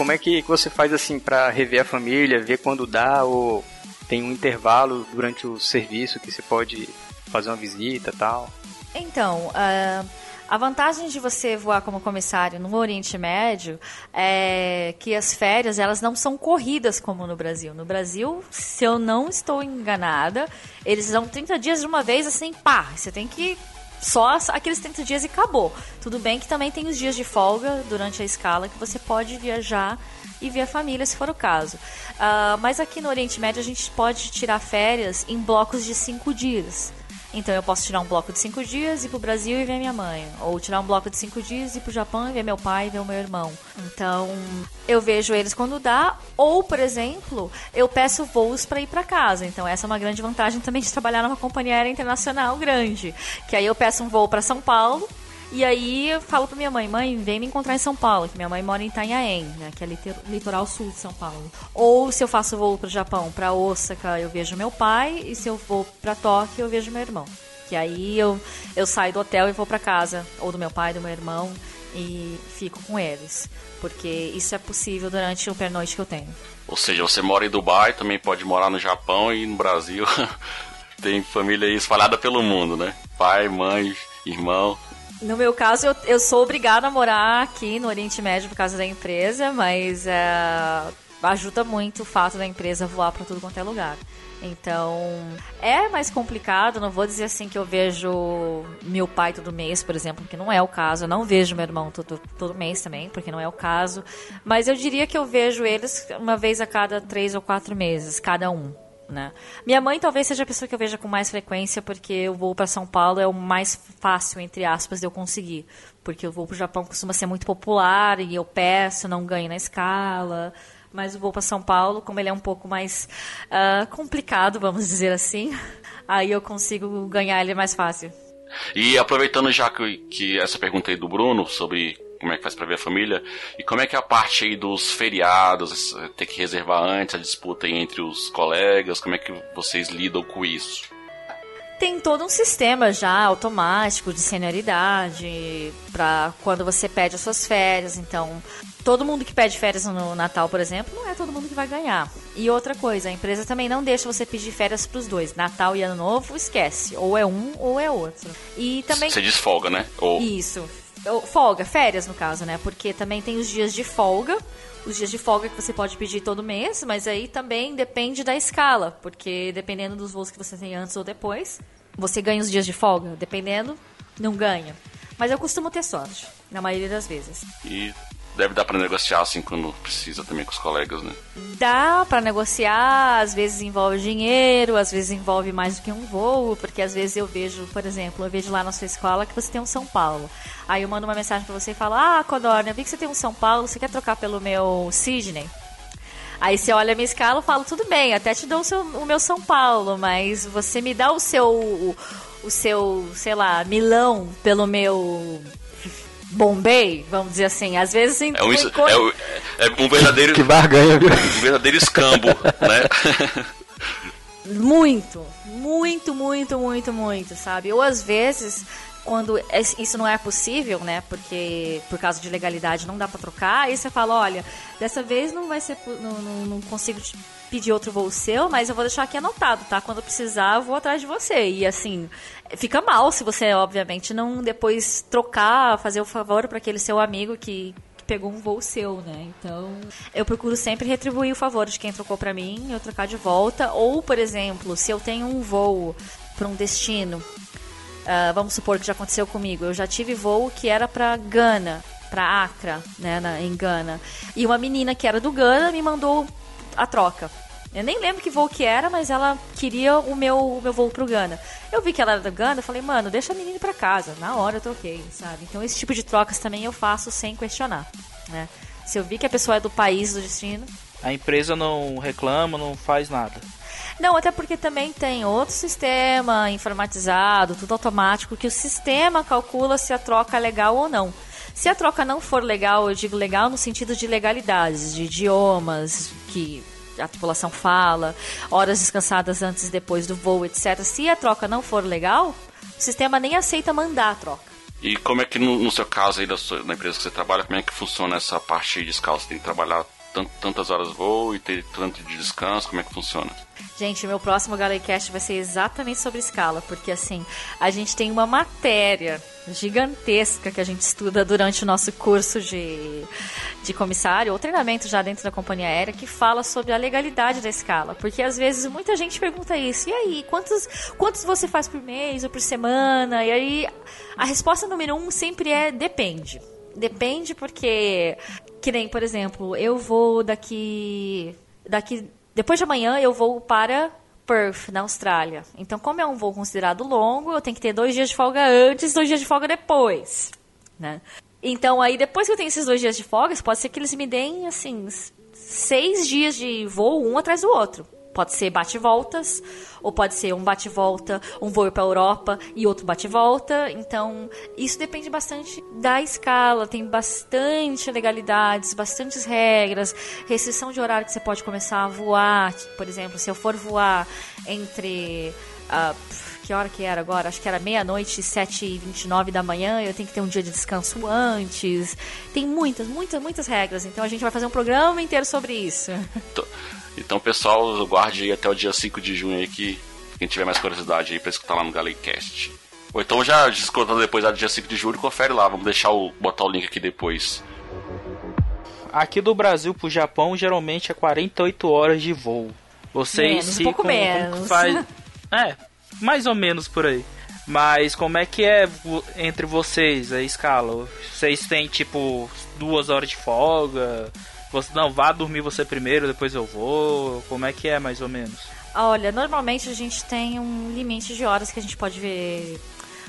Como é que você faz assim pra rever a família, ver quando dá ou tem um intervalo durante o serviço que você pode fazer uma visita tal? Então, ah, a vantagem de você voar como comissário no Oriente Médio é que as férias elas não são corridas como no Brasil. No Brasil, se eu não estou enganada, eles dão 30 dias de uma vez assim, pá, você tem que só aqueles 30 dias e acabou. Tudo bem que também tem os dias de folga durante a escala que você pode viajar e ver a família, se for o caso. Ah, mas aqui no Oriente Médio a gente pode tirar férias em blocos de cinco dias. Então eu posso tirar um bloco de cinco dias, ir pro Brasil e ver minha mãe. Ou tirar um bloco de cinco dias, ir pro Japão e ver meu pai e ver o meu irmão. Então eu vejo eles quando dá. Ou, por exemplo, eu peço voos para ir para casa. Então essa é uma grande vantagem também de trabalhar numa companhia aérea internacional grande. Que aí eu peço um voo para São Paulo. E aí eu falo pra minha mãe, mãe, vem me encontrar em São Paulo, que minha mãe mora em Itanhaém, né, que é litoral sul de São Paulo. Ou se eu faço voo pro Japão, pra Osaka, eu vejo meu pai, e se eu vou pra Tóquio, eu vejo meu irmão. Que aí eu, eu saio do hotel e vou pra casa, ou do meu pai, do meu irmão, e fico com eles. Porque isso é possível durante o pernoite que eu tenho. Ou seja, você mora em Dubai, também pode morar no Japão e no Brasil. *laughs* Tem família aí espalhada pelo mundo, né? Pai, mãe, irmão. No meu caso, eu, eu sou obrigada a morar aqui no Oriente Médio por causa da empresa, mas é, ajuda muito o fato da empresa voar para tudo quanto é lugar. Então, é mais complicado, não vou dizer assim que eu vejo meu pai todo mês, por exemplo, que não é o caso. Eu não vejo meu irmão todo, todo mês também, porque não é o caso. Mas eu diria que eu vejo eles uma vez a cada três ou quatro meses, cada um. Né? Minha mãe talvez seja a pessoa que eu veja com mais frequência, porque o voo para São Paulo é o mais fácil, entre aspas, de eu conseguir. Porque o voo para o Japão costuma ser muito popular e eu peço, não ganho na escala. Mas o voo para São Paulo, como ele é um pouco mais ah, complicado, vamos dizer assim, *laughs* aí eu consigo ganhar ele mais fácil. E aproveitando já que, que essa pergunta aí do Bruno sobre como é que faz pra ver a família, e como é que é a parte aí dos feriados, ter que reservar antes, a disputa aí entre os colegas, como é que vocês lidam com isso? Tem todo um sistema já automático de senioridade para quando você pede as suas férias. Então, todo mundo que pede férias no Natal, por exemplo, não é todo mundo que vai ganhar. E outra coisa, a empresa também não deixa você pedir férias para os dois. Natal e Ano Novo, esquece. Ou é um ou é outro. E também Você desfolga, né? Ou isso. Folga, férias no caso, né? Porque também tem os dias de folga. Os dias de folga que você pode pedir todo mês, mas aí também depende da escala. Porque dependendo dos voos que você tem antes ou depois, você ganha os dias de folga. Dependendo, não ganha. Mas eu costumo ter sorte, na maioria das vezes. e deve dar pra negociar assim quando precisa também com os colegas, né? Dá pra negociar, às vezes envolve dinheiro, às vezes envolve mais do que um voo, porque às vezes eu vejo, por exemplo, eu vejo lá na sua escola que você tem um São Paulo. Aí eu mando uma mensagem pra você e falo: Ah, Codorna, eu vi que você tem um São Paulo, você quer trocar pelo meu Sydney? Aí você olha a minha escala e fala, tudo bem, até te dou o, seu- o meu São Paulo, mas você me dá o seu, o, o seu, sei lá, Milão pelo meu Bombay, vamos dizer assim. Às vezes em, É um, coisa- é, é um verdadeiro, Que barganha, viu? um verdadeiro escambo, né? Muito, muito, muito, muito, muito, sabe? Ou às vezes, quando es- isso não é possível, né? Porque por causa de legalidade não dá pra trocar, aí você fala, olha, dessa vez não vai ser, não, não, não consigo pedir outro voo seu, mas eu vou deixar aqui anotado, tá? Quando eu precisar, eu vou atrás de você. E assim, fica mal se você, obviamente, não depois trocar, fazer o favor para aquele seu amigo que pegou um voo seu, né? Então, eu procuro sempre retribuir o favor de quem trocou pra mim, eu trocar de volta. Ou, por exemplo, se eu tenho um voo para um destino, ah, vamos supor que já aconteceu comigo, eu já tive voo que era pra Gana, pra Accra, né, na- em Gana. E uma menina que era do Gana me mandou a troca. Eu nem lembro que voo que era, mas ela queria o meu, o meu voo pro Gana. Eu vi que ela era do Gana, falei, mano, deixa a menina ir pra casa. Na hora eu troquei, sabe? Então esse tipo de trocas também eu faço sem questionar, né? Se eu vi que a pessoa é do país do destino, A empresa não reclama, não faz nada. Não, até porque também tem outro sistema informatizado, tudo automático, que o sistema calcula se a troca é legal ou não. Se a troca não for legal, eu digo legal no sentido de legalidades, de idiomas que a tripulação fala, horas descansadas antes e depois do voo, etc. Se a troca não for legal, o sistema nem aceita mandar a troca. E como é que no, no seu caso aí da, sua, empresa que você trabalha, como é que funciona essa parte de escala? Você tem que trabalhar tantas horas voo e ter tanto de descanso, como é que funciona? Gente, meu próximo Galecast vai ser exatamente sobre escala, porque assim, a gente tem uma matéria gigantesca que a gente estuda durante o nosso curso de, de comissário ou treinamento já dentro da companhia aérea que fala sobre a legalidade da escala. Porque às vezes muita gente pergunta isso, e aí, quantos, quantos você faz por mês ou por semana? E aí a resposta número um sempre é depende. Depende porque, que nem, por exemplo, eu vou daqui. daqui depois de amanhã eu vou para Perth, na Austrália. Então, como é um voo considerado longo, eu tenho que ter dois dias de folga antes, dois dias de folga depois, né? Então, aí depois que eu tenho esses dois dias de folga, pode ser que eles me deem, assim, seis dias de voo um atrás do outro. Pode ser bate-voltas, ou pode ser um bate-volta, um voo para a Europa e outro bate-volta. Então, isso depende bastante da escala. Tem bastante legalidades, bastantes regras, restrição de horário que você pode começar a voar. Por exemplo, se eu for voar entre. Uh, que hora que era agora? Acho que era meia-noite e 7 e 29 da manhã. Eu tenho que ter um dia de descanso antes. Tem muitas, muitas, muitas regras. Então a gente vai fazer um programa inteiro sobre isso. Então, pessoal, guarde aí até o dia 5 de junho aí que quem tiver mais curiosidade aí pra escutar lá no Galecast. Ou então já escutando depois do dia 5 de julho, confere lá. Vamos deixar o botar o link aqui depois. Aqui do Brasil pro Japão geralmente é 48 horas de voo. Vocês Menos, um ficam pouco como que menos. faz *laughs* É, mais ou menos por aí. Mas como é que é entre vocês a escala? Vocês têm tipo duas horas de folga? Você não vá dormir você primeiro, depois eu vou. Como é que é mais ou menos? Olha, normalmente a gente tem um limite de horas que a gente pode ver.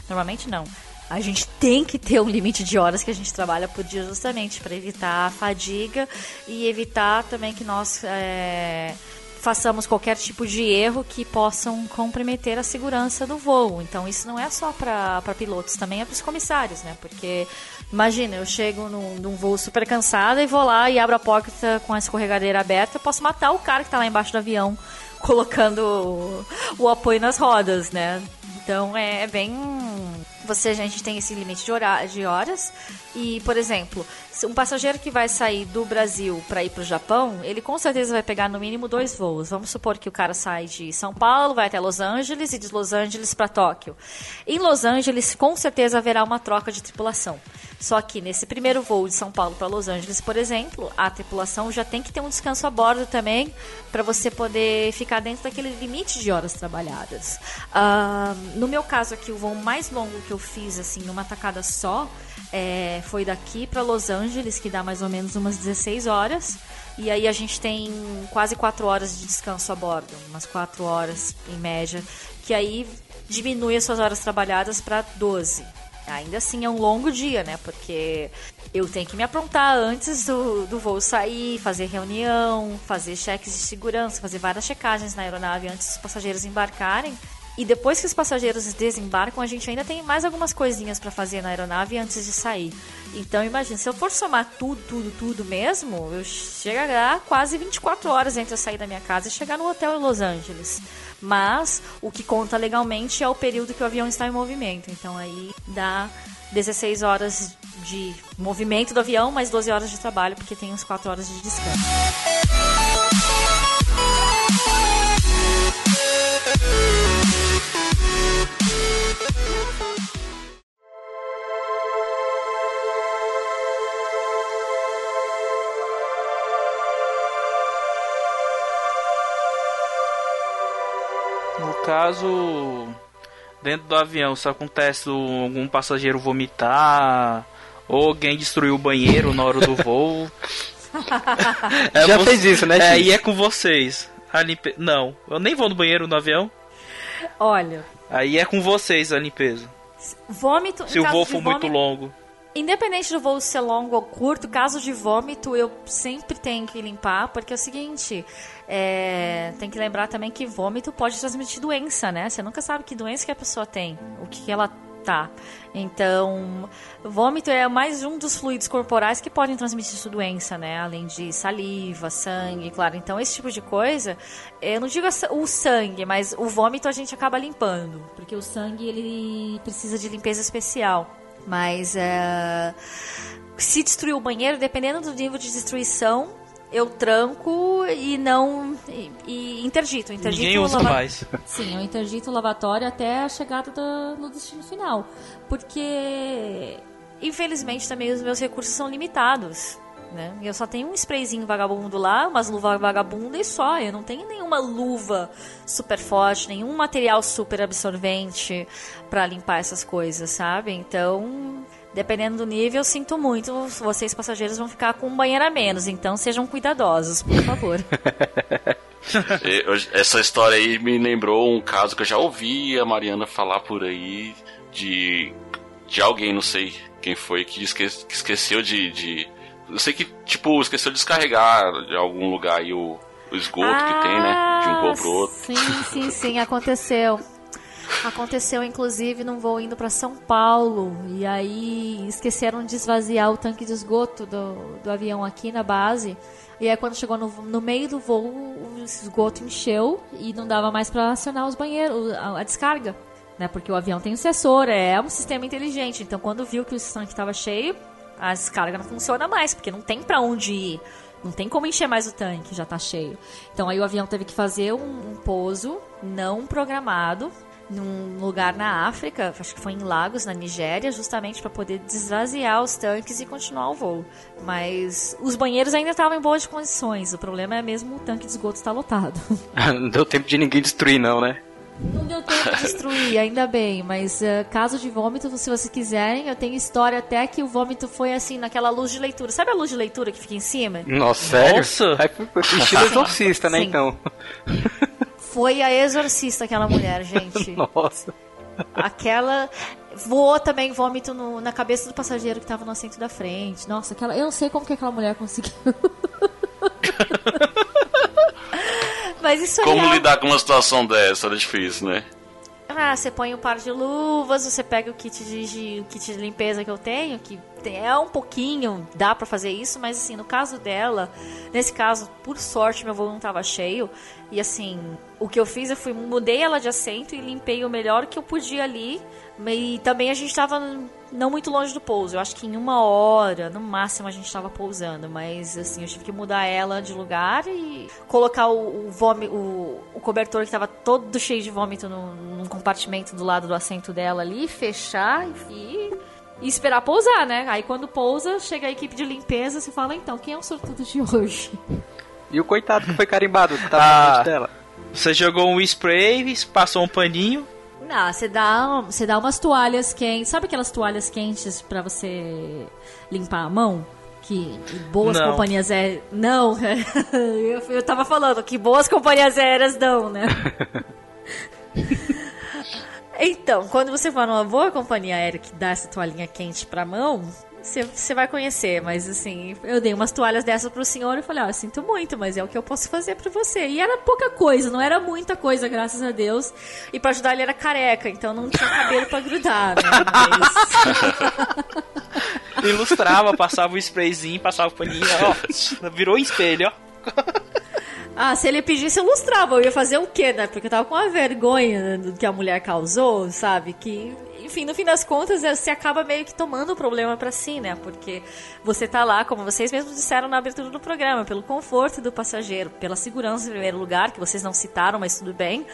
Normalmente não. A gente tem que ter um limite de horas que a gente trabalha por dia justamente para evitar a fadiga e evitar também que nós é, façamos qualquer tipo de erro que possam comprometer a segurança do voo. Então isso não é só para pilotos, também é para os comissários, né? Porque imagina, eu chego num, num voo super cansada e vou lá e abro a porta com a escorregadeira aberta, eu posso matar o cara que está lá embaixo do avião *laughs* colocando o, o apoio nas rodas, né? Então é, é bem. Você, a gente tem esse limite de, hora, de horas. E, por exemplo, um passageiro que vai sair do Brasil para ir para o Japão, ele com certeza vai pegar no mínimo dois voos. Vamos supor que o cara sai de São Paulo, vai até Los Angeles e de Los Angeles para Tóquio. Em Los Angeles, com certeza haverá uma troca de tripulação. Só que nesse primeiro voo de São Paulo para Los Angeles, por exemplo, a tripulação já tem que ter um descanso a bordo também para você poder ficar dentro daquele limite de horas trabalhadas. Ah, no meu caso aqui, o voo mais longo que eu fiz assim numa tacada só é, foi daqui para Los Angeles, que dá mais ou menos umas 16 horas. E aí a gente tem quase 4 horas de descanso a bordo, umas 4 horas em média, que aí diminui as suas horas trabalhadas para 12. Ainda assim é um longo dia, né? Porque eu tenho que me aprontar antes do, do voo sair, fazer reunião, fazer cheques de segurança, fazer várias checagens na aeronave antes dos passageiros embarcarem. E depois que os passageiros desembarcam, a gente ainda tem mais algumas coisinhas para fazer na aeronave antes de sair. Então imagina, se eu for somar tudo, tudo, tudo mesmo, eu chegará quase 24 horas entre eu sair da minha casa e chegar no hotel em Los Angeles. Mas o que conta legalmente é o período que o avião está em movimento. Então aí dá 16 horas de movimento do avião, mais 12 horas de trabalho, porque tem uns 4 horas de descanso. Caso, dentro do avião, se acontece algum passageiro vomitar ou alguém destruir o banheiro na hora do voo. *laughs* Já vo- fez isso, né, É, e é com vocês. A limpe... Não, eu nem vou no banheiro no avião. Olha, Aí é com vocês a limpeza. vômito. Se o voo for muito vômito- longo. Independente do voo ser longo ou curto, caso de vômito, eu sempre tenho que limpar, porque é o seguinte, é, tem que lembrar também que vômito pode transmitir doença, né? Você nunca sabe que doença que a pessoa tem, o que, ela tá. Então, vômito é mais um dos fluidos corporais que podem transmitir sua doença, né? Além de saliva, sangue, claro. Então, esse tipo de coisa, eu não digo o sangue, mas o vômito a gente acaba limpando, porque o sangue ele precisa de limpeza especial. Mas é, se destruir o banheiro, dependendo do nível de destruição, eu tranco e não e, e interdito. interdito Ninguém usa lava- mais. Sim, eu interdito o lavatório até a chegada do, no destino final. Porque, infelizmente, também os meus recursos são limitados. Né? Eu só tenho um sprayzinho vagabundo lá, umas luvas vagabunda e só. Eu não tenho nenhuma luva super forte, nenhum material super absorvente pra limpar essas coisas, sabe? Então, dependendo do nível, sinto muito. Vocês passageiros vão ficar com um banheiro a menos. Então, sejam cuidadosos, por favor. *laughs* Essa história aí me lembrou um caso que eu já ouvi a Mariana falar por aí de, de alguém, não sei quem foi, que, esque, que esqueceu de, de. Eu sei que, tipo, esqueceu de descarregar de algum lugar aí o, o esgoto que tem, né? De um voo pro outro. Sim, sim, sim, aconteceu. Aconteceu, inclusive, num voo indo para São Paulo. E aí esqueceram de esvaziar o tanque de esgoto do, do avião aqui na base. E aí, quando chegou no, no meio do voo, o esgoto encheu e não dava mais para acionar os banheiros, a, a descarga. Né? Porque o avião tem um sensor, é um sistema inteligente. Então, quando viu que o tanque estava cheio, a descarga não funciona mais, porque não tem para onde ir. Não tem como encher mais o tanque, já tá cheio. Então aí o avião teve que fazer um, um pouso não programado num lugar na África, acho que foi em Lagos, na Nigéria, justamente para poder desvaziar os tanques e continuar o voo. Mas os banheiros ainda estavam em boas condições. O problema é mesmo o tanque de esgoto estar lotado. *laughs* *laughs* Não deu tempo de ninguém destruir, não, né? Não deu tempo de destruir, ainda bem, mas eh, caso de vômito, se vocês quiserem, eu tenho história até que o vômito foi assim, naquela luz de leitura. Sabe a luz de leitura que fica em cima? Nossa, sério? Nossa! Foi estilo *laughs* exorcista, né, Sim. então? Foi a exorcista aquela mulher, gente. *laughs* Nossa. Aquela voou também vômito no- na cabeça do passageiro que tava no assento da frente. Nossa, aquela, eu não sei como que aquela mulher conseguiu. *laughs* Mas isso aí Como é- lidar com uma situação dessa? Era difícil, né? Ah, você põe um par de luvas, você pega o kit de, o kit de limpeza que eu tenho, que é um pouquinho, dá pra fazer isso, mas assim, no caso dela, nesse caso, por sorte, meu voo não tava cheio. E assim, o que eu fiz, eu fui, mudei ela de assento e limpei o melhor que eu podia ali. E também a gente tava não muito longe do pouso. Eu acho que em uma hora, no máximo, a gente tava pousando. Mas assim, eu tive que mudar ela de lugar e colocar o, o, o, o cobertor que tava todo cheio de vômito no, num compartimento do lado do assento dela ali, fechar e, e esperar pousar, né? Aí quando pousa, chega a equipe de limpeza e fala, então, quem é o sortudo de hoje? E o coitado que foi carimbado, tava Ah. dela. Você jogou um spray, passou um paninho. Não, você dá, você dá umas toalhas quentes. Sabe aquelas toalhas quentes pra você limpar a mão? Que boas Não. companhias aéreas. Não, *laughs* eu, eu tava falando que boas companhias aéreas dão, né? *laughs* então, quando você for numa boa companhia aérea que dá essa toalhinha quente pra mão, você, vai conhecer. Mas assim, eu dei umas toalhas dessas pro senhor e falei: Ó, eu sinto muito, mas é o que eu posso fazer pra você. E era pouca coisa, não era muita coisa, graças a Deus. E pra ajudar ele era careca, então não tinha cabelo pra grudar, né? Mas- *laughs* Ilustrava, passava o sprayzinho, passava o paninho, ó. Virou espelho, ó. Ah, se ele pedisse, eu lustrava. Eu ia fazer o quê, né? Porque eu tava com uma vergonha do que a mulher causou, sabe? Que, enfim, no fim das contas, eh, você acaba meio que tomando o problema pra si, né? Porque você tá lá, como vocês mesmos disseram na abertura do programa, pelo conforto do passageiro, pela segurança em primeiro lugar, que vocês não citaram, mas tudo bem.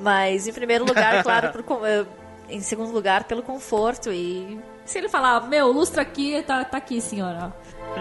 Mas em primeiro lugar, claro, con- eh, em segundo lugar, pelo conforto. E se ele falar, meu, lustra aqui, tá, tá aqui, senhora.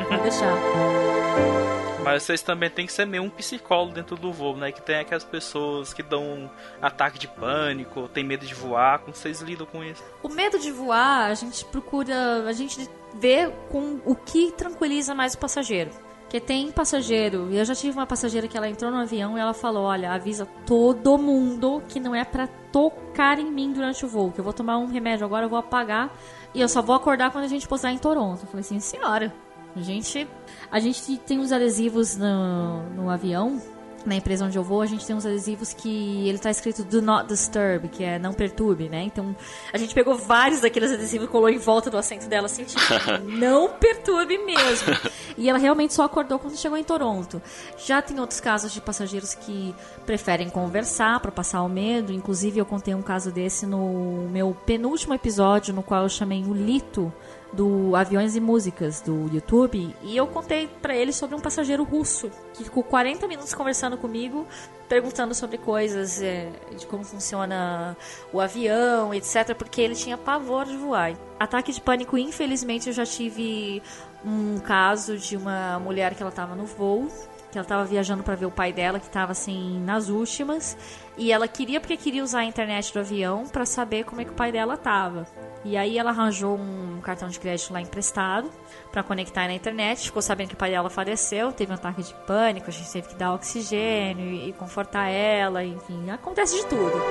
Pode deixar. Mas vocês também tem que ser meio um psicólogo dentro do voo, né? Que tem aquelas pessoas que dão um ataque de pânico, tem medo de voar. Como vocês lidam com isso? O medo de voar, a gente procura, a gente vê com o que tranquiliza mais o passageiro. Porque tem passageiro, eu já tive uma passageira que ela entrou no avião e ela falou: Olha, avisa todo mundo que não é pra tocar em mim durante o voo, que eu vou tomar um remédio agora, eu vou apagar e eu só vou acordar quando a gente pousar em Toronto. Eu falei assim: Senhora, a gente, a gente tem uns adesivos no, no avião na empresa onde eu vou, a gente tem uns adesivos que ele tá escrito Do Not Disturb, que é não perturbe, né? Então, a gente pegou vários daqueles adesivos e colou em volta do assento dela, assim, tipo, *laughs* não perturbe mesmo. E ela realmente só acordou quando chegou em Toronto. Já tem outros casos de passageiros que preferem conversar para passar o medo. Inclusive, eu contei um caso desse no meu penúltimo episódio, no qual eu chamei o Lito do Aviões e Músicas do YouTube e eu contei pra ele sobre um passageiro russo que ficou 40 minutos conversando comigo, perguntando sobre coisas é, de como funciona o avião, etc, porque ele tinha pavor de voar. Ataque de pânico, infelizmente, eu já tive um caso de uma mulher que ela estava no voo que ela estava viajando para ver o pai dela que estava assim nas últimas e ela queria porque queria usar a internet do avião para saber como é que o pai dela tava. E aí ela arranjou um cartão de crédito lá emprestado para conectar na internet, ficou sabendo que o pai dela faleceu, teve um ataque de pânico, a gente teve que dar oxigênio e confortar ela, enfim, acontece de tudo.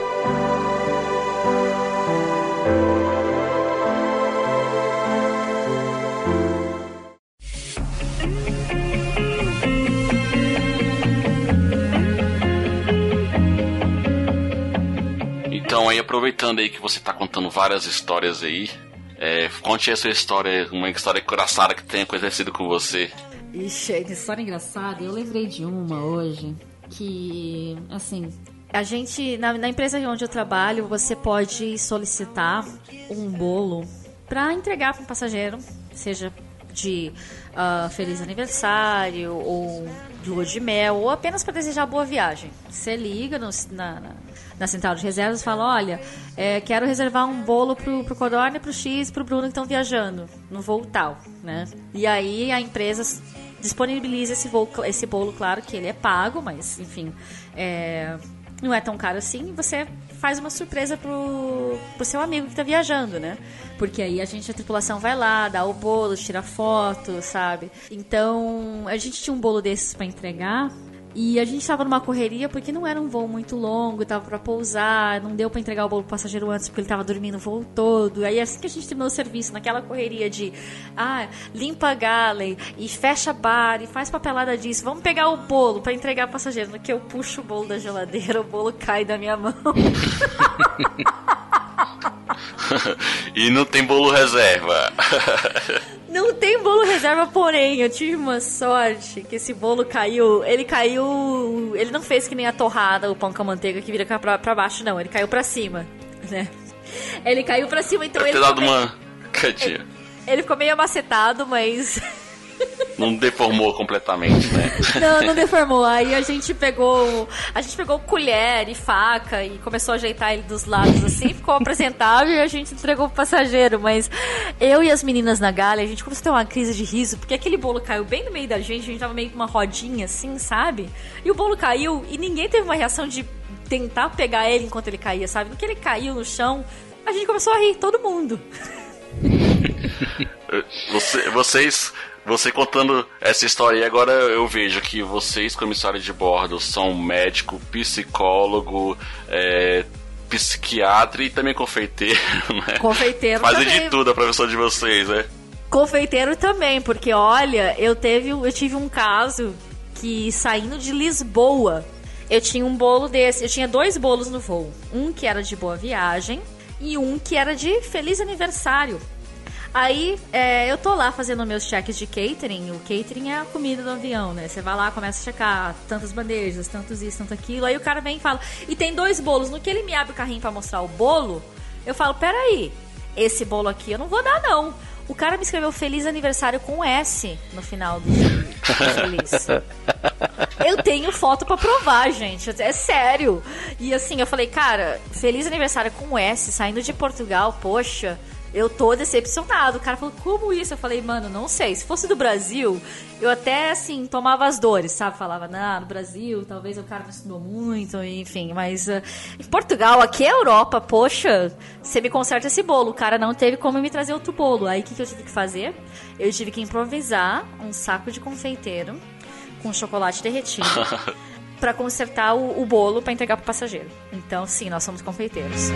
Aproveitando aí que você tá contando várias histórias aí, é, conte a sua história, uma história engraçada que tenha acontecido com você. Ixi, que história engraçada. Eu lembrei de uma hoje que, assim, a gente, na, na empresa onde eu trabalho, você pode solicitar um bolo para entregar para um passageiro, seja de ah, feliz aniversário ou lua de mel ou apenas para desejar boa viagem. Você liga no- na, na, na central de reservas e fala: Olha, é, quero reservar um bolo pro, pro Codorna, pro X e pro Bruno que estão viajando no voo tal, né? E aí a empresa disponibiliza esse, voo, esse bolo, claro que ele é pago, mas enfim, é, não é tão caro assim. Você faz uma surpresa pro, pro seu amigo que tá viajando, né? Porque aí a gente, a tripulação vai lá, dá o bolo, tira foto, sabe? Então, a gente tinha um bolo desses pra entregar. E a gente tava numa correria porque não era um voo muito longo, tava pra pousar, não deu pra entregar o bolo pro passageiro antes porque ele tava dormindo o voo todo. Aí assim que a gente terminou o serviço, naquela correria de ah, limpa a galley e fecha bar e faz papelada disso, vamos pegar o bolo pra entregar pro passageiro. No que eu puxo o bolo da geladeira, o bolo cai da minha mão. *laughs* e não tem bolo reserva. *laughs* Não tem bolo reserva, porém, eu tive uma sorte que esse bolo caiu. Ele caiu. Ele não fez que nem a torrada, o pão com a manteiga que vira pra, pra baixo, não. Ele caiu pra cima, né? Ele caiu pra cima, então Deve ele. ter dado uma cantinha. Ele ficou meio amacetado, mas. *laughs* Não deformou completamente, né? *laughs* Não, não deformou. Aí a gente pegou. A gente pegou colher e faca e começou a ajeitar ele dos lados assim, ficou apresentável e a gente entregou pro passageiro. Mas eu e as meninas na galha, a gente começou a ter uma crise de riso, porque aquele bolo caiu bem no meio da gente, a gente tava meio com uma rodinha assim, sabe? E o bolo caiu e ninguém teve uma reação de tentar pegar ele enquanto ele caía, sabe? No que ele caiu no chão, a gente começou a rir, todo mundo. *laughs* Você- vocês, você contando essa história aí, agora eu vejo que vocês, comissários de bordo, são médico, psicólogo, é, psiquiatra e também confeiteiro, *laughs* né? Confeiteiro Fazem também. de tudo a profissão de vocês, né? Confeiteiro também, porque olha, eu teve, eu tive um caso que saindo de Lisboa, eu tinha um bolo desse, eu tinha dois bolos no voo, um que era de boa viagem e um que era de feliz aniversário. Aí é, eu tô lá fazendo meus cheques de catering. O catering é a comida do avião, né? Você vai lá, começa a checar tantas bandejas, tantos isso, tanto aquilo. Aí o cara vem e fala: e tem dois bolos. No que ele me abre o carrinho pra mostrar o bolo, eu falo: peraí, esse bolo aqui eu não vou dar, não. O cara me escreveu feliz aniversário com S no final do feliz. Eu tenho foto pra provar, gente. É sério. E assim, eu falei, cara, feliz aniversário com S, saindo de Portugal, poxa. Eu tô decepcionado. O cara falou, como isso? Eu falei, mano, não sei. Se fosse do Brasil, eu até, assim, tomava as dores, sabe? Falava, não, no Brasil, talvez o cara não estudou muito, enfim. Mas ah, em Portugal, aqui é Europa, poxa, você me conserta esse bolo. O cara não teve como me trazer outro bolo. Aí o que, que eu tive que fazer? Eu tive que improvisar um saco de confeiteiro com chocolate derretido *laughs* pra consertar o, o bolo pra entregar pro passageiro. Então, sim, nós somos confeiteiros.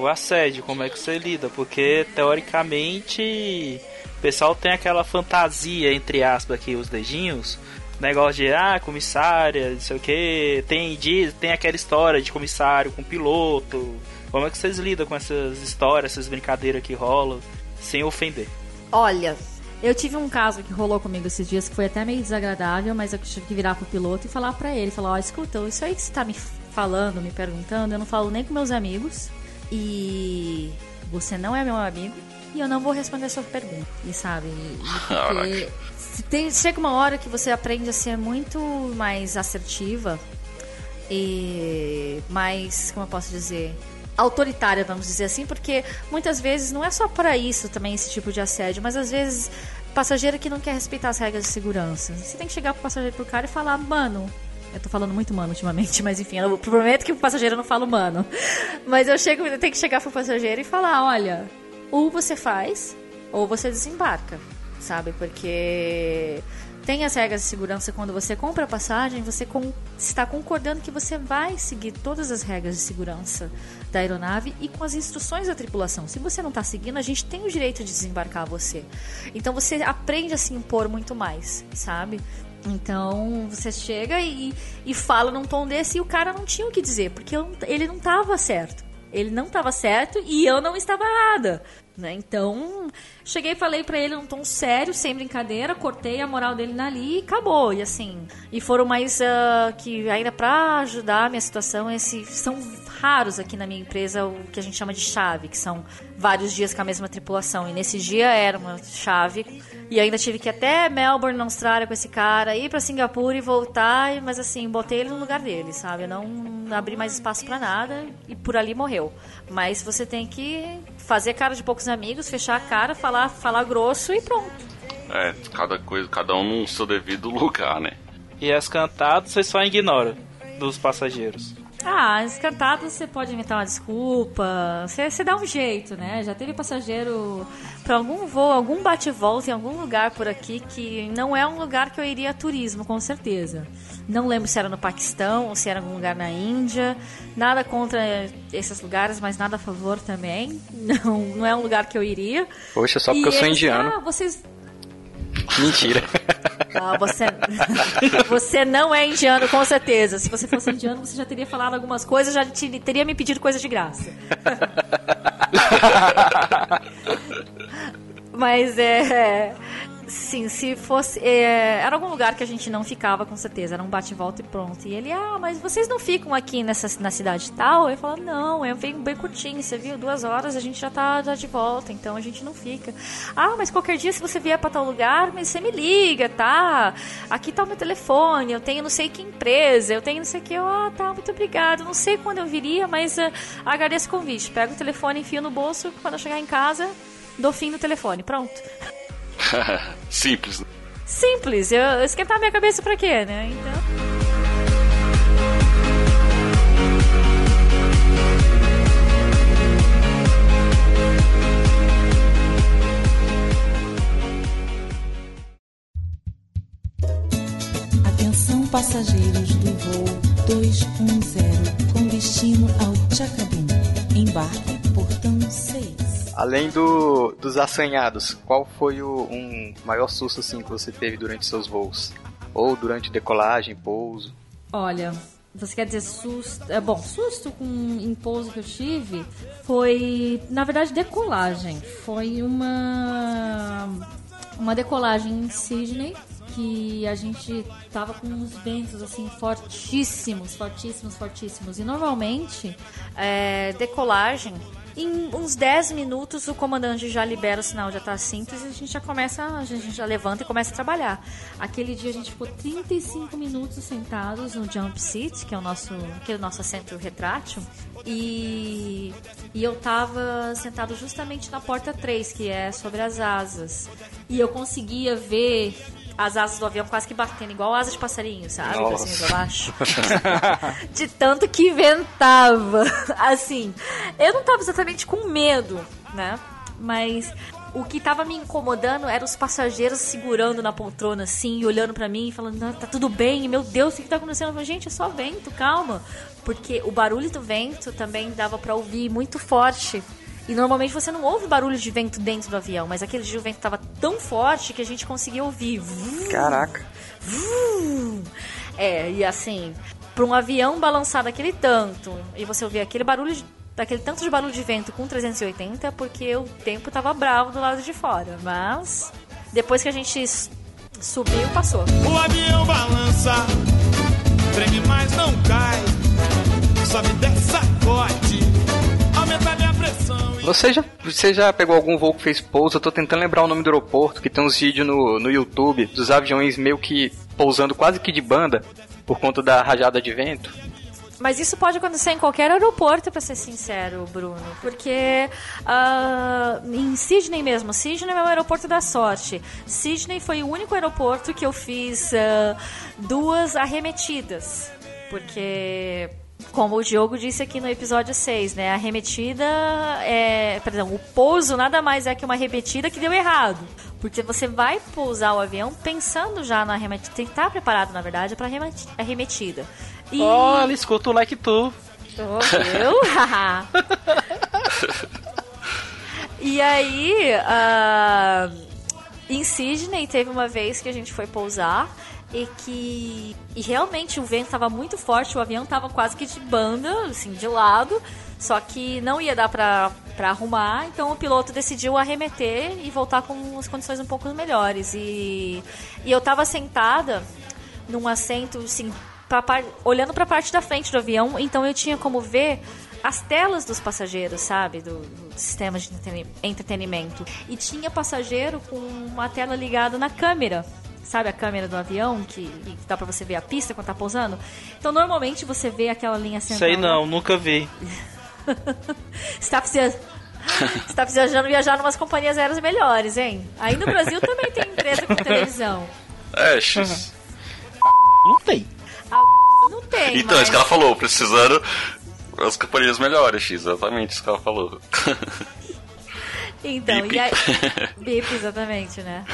O assédio, como é que você lida? Porque teoricamente o pessoal tem aquela fantasia, entre aspas, aqui, os dedinhos. Negócio de, ah, comissária, não sei o que. Tem, diz, tem aquela história de comissário com piloto. Como é que vocês lidam com essas histórias, essas brincadeiras que rolam, sem ofender? Olha, eu tive um caso que rolou comigo esses dias que foi até meio desagradável, mas eu tive que virar pro piloto e falar pra ele, falar, ó, escuta, isso aí que você tá me falando, me perguntando, eu não falo nem com meus amigos e você não é meu amigo e eu não vou responder a sua pergunta. E sabe? *laughs* Porque tem, chega uma hora que você aprende a ser muito mais assertiva e mais, como eu posso dizer, autoritária, vamos dizer assim, porque muitas vezes não é só para isso também esse tipo de assédio, mas às vezes passageiro que não quer respeitar as regras de segurança. Você tem que chegar pro passageiro pro cara e falar, mano, eu tô falando muito mano ultimamente, *laughs* mas enfim, eu prometo que o passageiro não falo mano. Mas eu chego, eu tenho que chegar pro passageiro e falar, olha, ou você faz, ou você desembarca, sabe? Porque tem as regras de segurança quando você compra a passagem, você com- está concordando que você vai seguir todas as regras de segurança da aeronave e com as instruções da tripulação. Se você não está seguindo, a gente tem o direito de desembarcar você. Então você aprende a se impor muito mais, sabe? Então você chega e, e fala num tom desse e o cara não tinha o que dizer, porque eu- ele não estava certo. Ele não estava certo e eu não estava errada. Né? Então, cheguei e falei pra ele num tom sério, sem brincadeira, cortei a moral dele ali e acabou. E assim, e foram mais ah, que ainda pra ajudar a minha situação, esse, são raros aqui na minha empresa o que a gente chama de chave, que são vários dias com a mesma tripulação. E nesse dia era uma chave. E ainda tive que ir até Melbourne, na Austrália, com esse cara, ir pra Singapura e voltar. Mas assim, botei ele no lugar dele, sabe? Eu não abri mais espaço pra nada e por ali morreu. Mas você tem que fazer cara de poucos amigos, fechar a cara, falar, falar grosso e pronto. É, cada coisa, cada um no seu devido lugar, né? E as cantadas você só ignora dos passageiros. Ah, as cantadas você pode inventar uma desculpa, você, você dá um jeito, né? Já teve passageiro para algum voo, algum bate-volta em algum lugar por aqui que não é um lugar que eu iria a turismo, com certeza. Não lembro se era no Paquistão ou se era em algum lugar na Índia. Nada contra esses lugares, mas nada a favor também. *laughs* Não, não é um lugar que eu iria. Poxa, só porque E eu sou eles, indiano. Ah, vocês Mentira. Você, *laughs* você não é indiano, com certeza. Se você fosse indiano, você já teria falado algumas coisas, já te- teria me pedido coisa de graça. *laughs* Mas é. Sim, se fosse. é, era algum lugar que a gente não ficava, com certeza. Era um bate-volta e pronto. E ele, ah, mas vocês não ficam aqui nessa, na cidade tal? Eu falo, não, eu venho bem curtinho, você viu? Duas horas a gente já tá já de volta, então a gente não fica. Ah, mas qualquer dia, se você vier pra tal lugar, você me liga, tá? Aqui tá o meu telefone, eu tenho não sei que empresa, eu tenho não sei que. Eu, ah, tá, muito obrigado. Não sei quando eu viria, mas ah, agradeço o convite. Pego o telefone, enfio no bolso, quando eu chegar em casa, dou fim no telefone. Pronto. *laughs* Simples. né? Simples, eu eu esquentar minha cabeça pra quê, né? Então. Atenção passageiros do voo 210 com destino ao Chacabum. Embarque portão 6. Além do, dos assanhados, qual foi o um maior susto assim que você teve durante seus voos? Ou durante decolagem, pouso? Olha, você quer dizer susto? É bom, susto com em pouso que eu tive foi, na verdade, decolagem. Foi uma uma decolagem em Sydney que a gente tava com uns ventos assim fortíssimos, fortíssimos, fortíssimos. E normalmente, é, decolagem em uns 10 minutos o comandante já libera o sinal de atar síntese e a gente já começa, a gente já levanta e começa a trabalhar. Aquele dia a gente ficou 35 minutos sentados no jump seat, que é o nosso, que é o nosso assento retrátil, e, e eu tava sentado justamente na porta 3, que é sobre as asas. E eu conseguia ver as asas do avião quase que batendo, igual asas de passarinho, sabe? Pra cima pra baixo. *laughs* de tanto que ventava. Assim, eu não tava exatamente com medo, né? Mas o que tava me incomodando eram os passageiros segurando na poltrona assim, e olhando pra mim e falando: "Não, tá tudo bem, meu Deus, o que tá acontecendo?" Eu falei, gente, é só vento, calma. Porque o barulho do vento também dava pra ouvir muito forte. E normalmente você não ouve barulho de vento dentro do avião, mas aquele dia o vento tava tão forte que a gente conseguia ouvir. Caraca. Vum. É, e assim, para um avião balançar daquele tanto e você ouvir aquele barulho, de- daquele tanto de barulho de vento com 380, porque o tempo tava bravo do lado de fora. Mas depois que a gente subiu, passou. O avião balança, treme, não cai. Sobe, desce, sacode. Aumenta minha Você já, você já pegou algum voo que fez pouso? Eu tô tentando lembrar o nome do aeroporto, que tem uns vídeos no, no YouTube dos aviões meio que pousando quase que de banda por conta da rajada de vento. Mas isso pode acontecer em qualquer aeroporto, pra ser sincero, Bruno. Porque ah, em Sydney mesmo, Sydney é o aeroporto da sorte. Sydney foi o único aeroporto que eu fiz ah, duas arremetidas. Porque, como o Diogo disse aqui no episódio 6, né? A arremetida é. Perdão, o pouso nada mais é que uma arremetida que deu errado. Porque você vai pousar o avião pensando já na arremetida. Tem que estar preparado, na verdade, para arremetida. E... Olha, escuta o like tu. Oh, viu? *laughs* e aí, ah, em Sydney teve uma vez que a gente foi pousar e que e realmente o vento estava muito forte, o avião estava quase que de banda, assim, de lado, só que não ia dar pra arrumar, então o piloto decidiu arremeter e voltar com as condições um pouco melhores. E, e eu estava sentada num assento, assim, pra par- olhando para a parte da frente do avião, então eu tinha como ver as telas dos passageiros, sabe? Do, do sistema de entreteni- entretenimento. E tinha passageiro com uma tela ligada na câmera. Sabe a câmera do avião que, que dá pra você ver a pista quando tá pousando? Então normalmente você vê aquela linha central. Sei não, nunca vi. *laughs* Você tá precisando. Você tá precisando viajar numas companhias aéreas melhores, hein? Aí no Brasil também tem empresa com televisão. *laughs* É, X. Não tem. A não tem, Então, mas... isso que ela falou, precisando as companhias melhores, exatamente isso que ela falou. Então, Bip. e aí. *laughs* Bip, exatamente, né?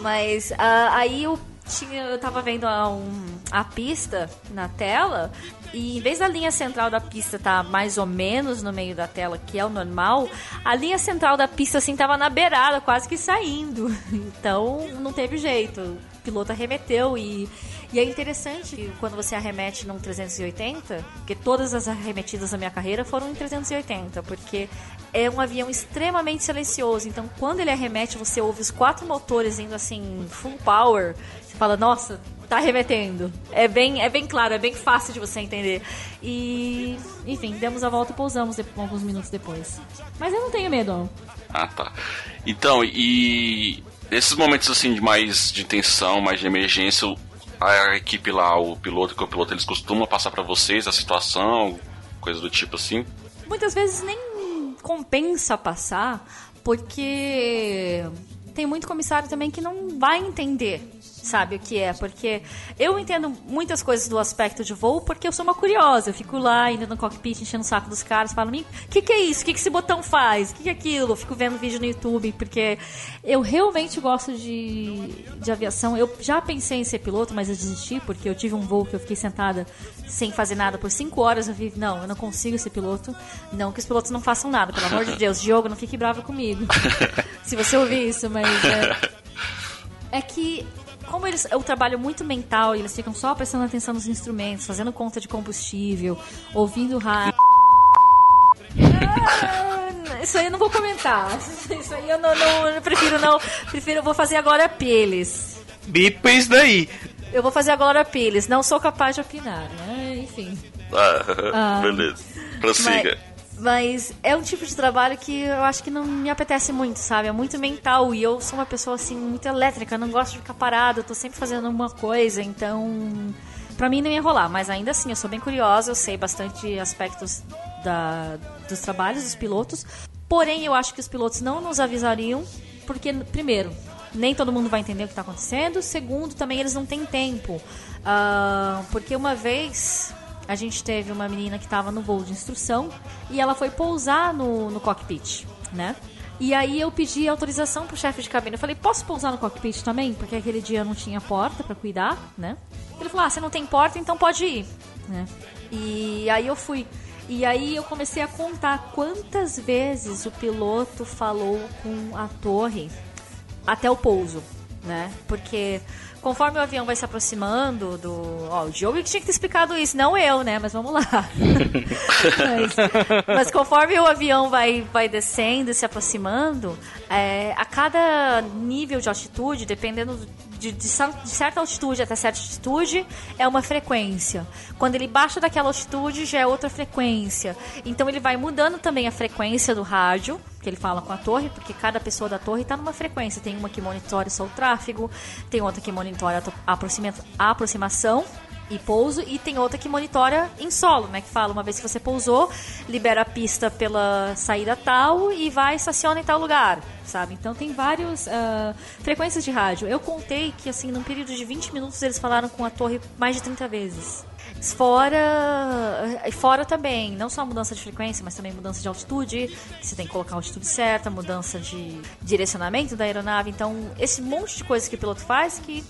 Mas ah, aí eu tinha. Eu tava vendo a, um- a pista na tela. E em vez da linha central da pista estar mais ou menos no meio da tela, que é o normal, a linha central da pista assim tava na beirada, quase que saindo. *laughs* Então não teve jeito. O piloto arremeteu e, e é interessante quando você arremete num 380, porque todas as arremetidas da minha carreira foram em 380, porque é um avião extremamente silencioso. Então, quando ele arremete, você ouve os quatro motores indo assim, full power. Você fala, nossa, tá arremetendo. É bem, é bem claro, é bem fácil de você entender. E, enfim, demos a volta e pousamos de- alguns minutos depois. Mas eu não tenho medo. Ah, tá. Então, e nesses momentos assim de mais de tensão, mais de emergência, a equipe lá, o piloto e o copiloto, eles costumam passar pra vocês a situação, coisa do tipo assim? muitas vezes nem compensa passar, porque tem muito comissário também que não vai entender, sabe, o que é. Porque eu entendo muitas coisas do aspecto de voo porque eu sou uma curiosa. Eu fico lá indo no cockpit enchendo o saco dos caras, falo, o que, que é isso? O que, que esse botão faz? O que, que é aquilo? Eu fico vendo vídeo no YouTube, porque eu realmente gosto de, de aviação. Eu já pensei em ser piloto, mas eu desisti, porque eu tive um voo que eu fiquei sentada sem fazer nada por cinco horas. Eu vi, não, eu não consigo ser piloto. Não que os pilotos não façam nada, pelo amor de *laughs* Deus. Diogo, não fique bravo comigo. *laughs* Se você ouvir isso, mas é, é que como eles é um trabalho muito mental e eles ficam só prestando atenção nos instrumentos, fazendo conta de combustível, ouvindo rádio. Ah, Isso aí eu não vou comentar. Isso aí eu não, não- eu prefiro não. Prefiro, vou fazer agora Piles. Bipa isso daí. Eu vou fazer agora Piles. Não sou capaz de opinar, né? Enfim. Ah, *laughs* Ah. beleza. Prossiga. Mas é um tipo de trabalho que eu acho que não me apetece muito, sabe? É muito mental e eu sou uma pessoa assim muito elétrica, não gosto de ficar parada, eu tô sempre fazendo alguma coisa, então pra mim não ia rolar, mas ainda assim eu sou bem curiosa, eu sei bastante aspectos da, dos trabalhos dos pilotos. Porém, eu acho que os pilotos não nos avisariam, porque primeiro, nem todo mundo vai entender o que está acontecendo. Segundo, também eles não têm tempo. Ah, porque uma vez a gente teve uma menina que estava no voo de instrução e ela foi pousar no, no cockpit, né? E aí eu pedi autorização pro chefe de cabine. Eu falei, posso pousar no cockpit também? Porque aquele dia não tinha porta para cuidar, né? Ele falou, ah, você não tem porta, então pode ir, né? E aí eu fui. E aí eu comecei a contar quantas vezes o piloto falou com a torre até o pouso, né? Porque conforme o avião vai se aproximando do. Ó, o Diogo que tinha que ter explicado isso, não eu, né? Mas vamos lá. *laughs* mas, mas conforme o avião vai, vai descendo e se aproximando, é, a cada nível de altitude, dependendo de, de de certa altitude até certa altitude é uma frequência. Quando ele baixa daquela altitude já é outra frequência. Então ele vai mudando também a frequência do rádio, que ele fala com a torre, porque cada pessoa da torre está numa frequência. Tem uma que monitora só o tráfego, tem outra que monitora a aproximação e pouso e tem outra que monitora em solo, né? Que fala uma vez que você pousou, libera a pista pela saída tal e vai estaciona em tal lugar, sabe? Então tem várias ah, frequências de rádio. Eu contei que assim num período de 20 minutos eles falaram com a torre mais de 30 vezes. Fora, fora também, não só a mudança de frequência, mas também mudança de altitude, que você tem que colocar a altitude certa, mudança de direcionamento da aeronave. Então, esse monte de coisas que o piloto faz que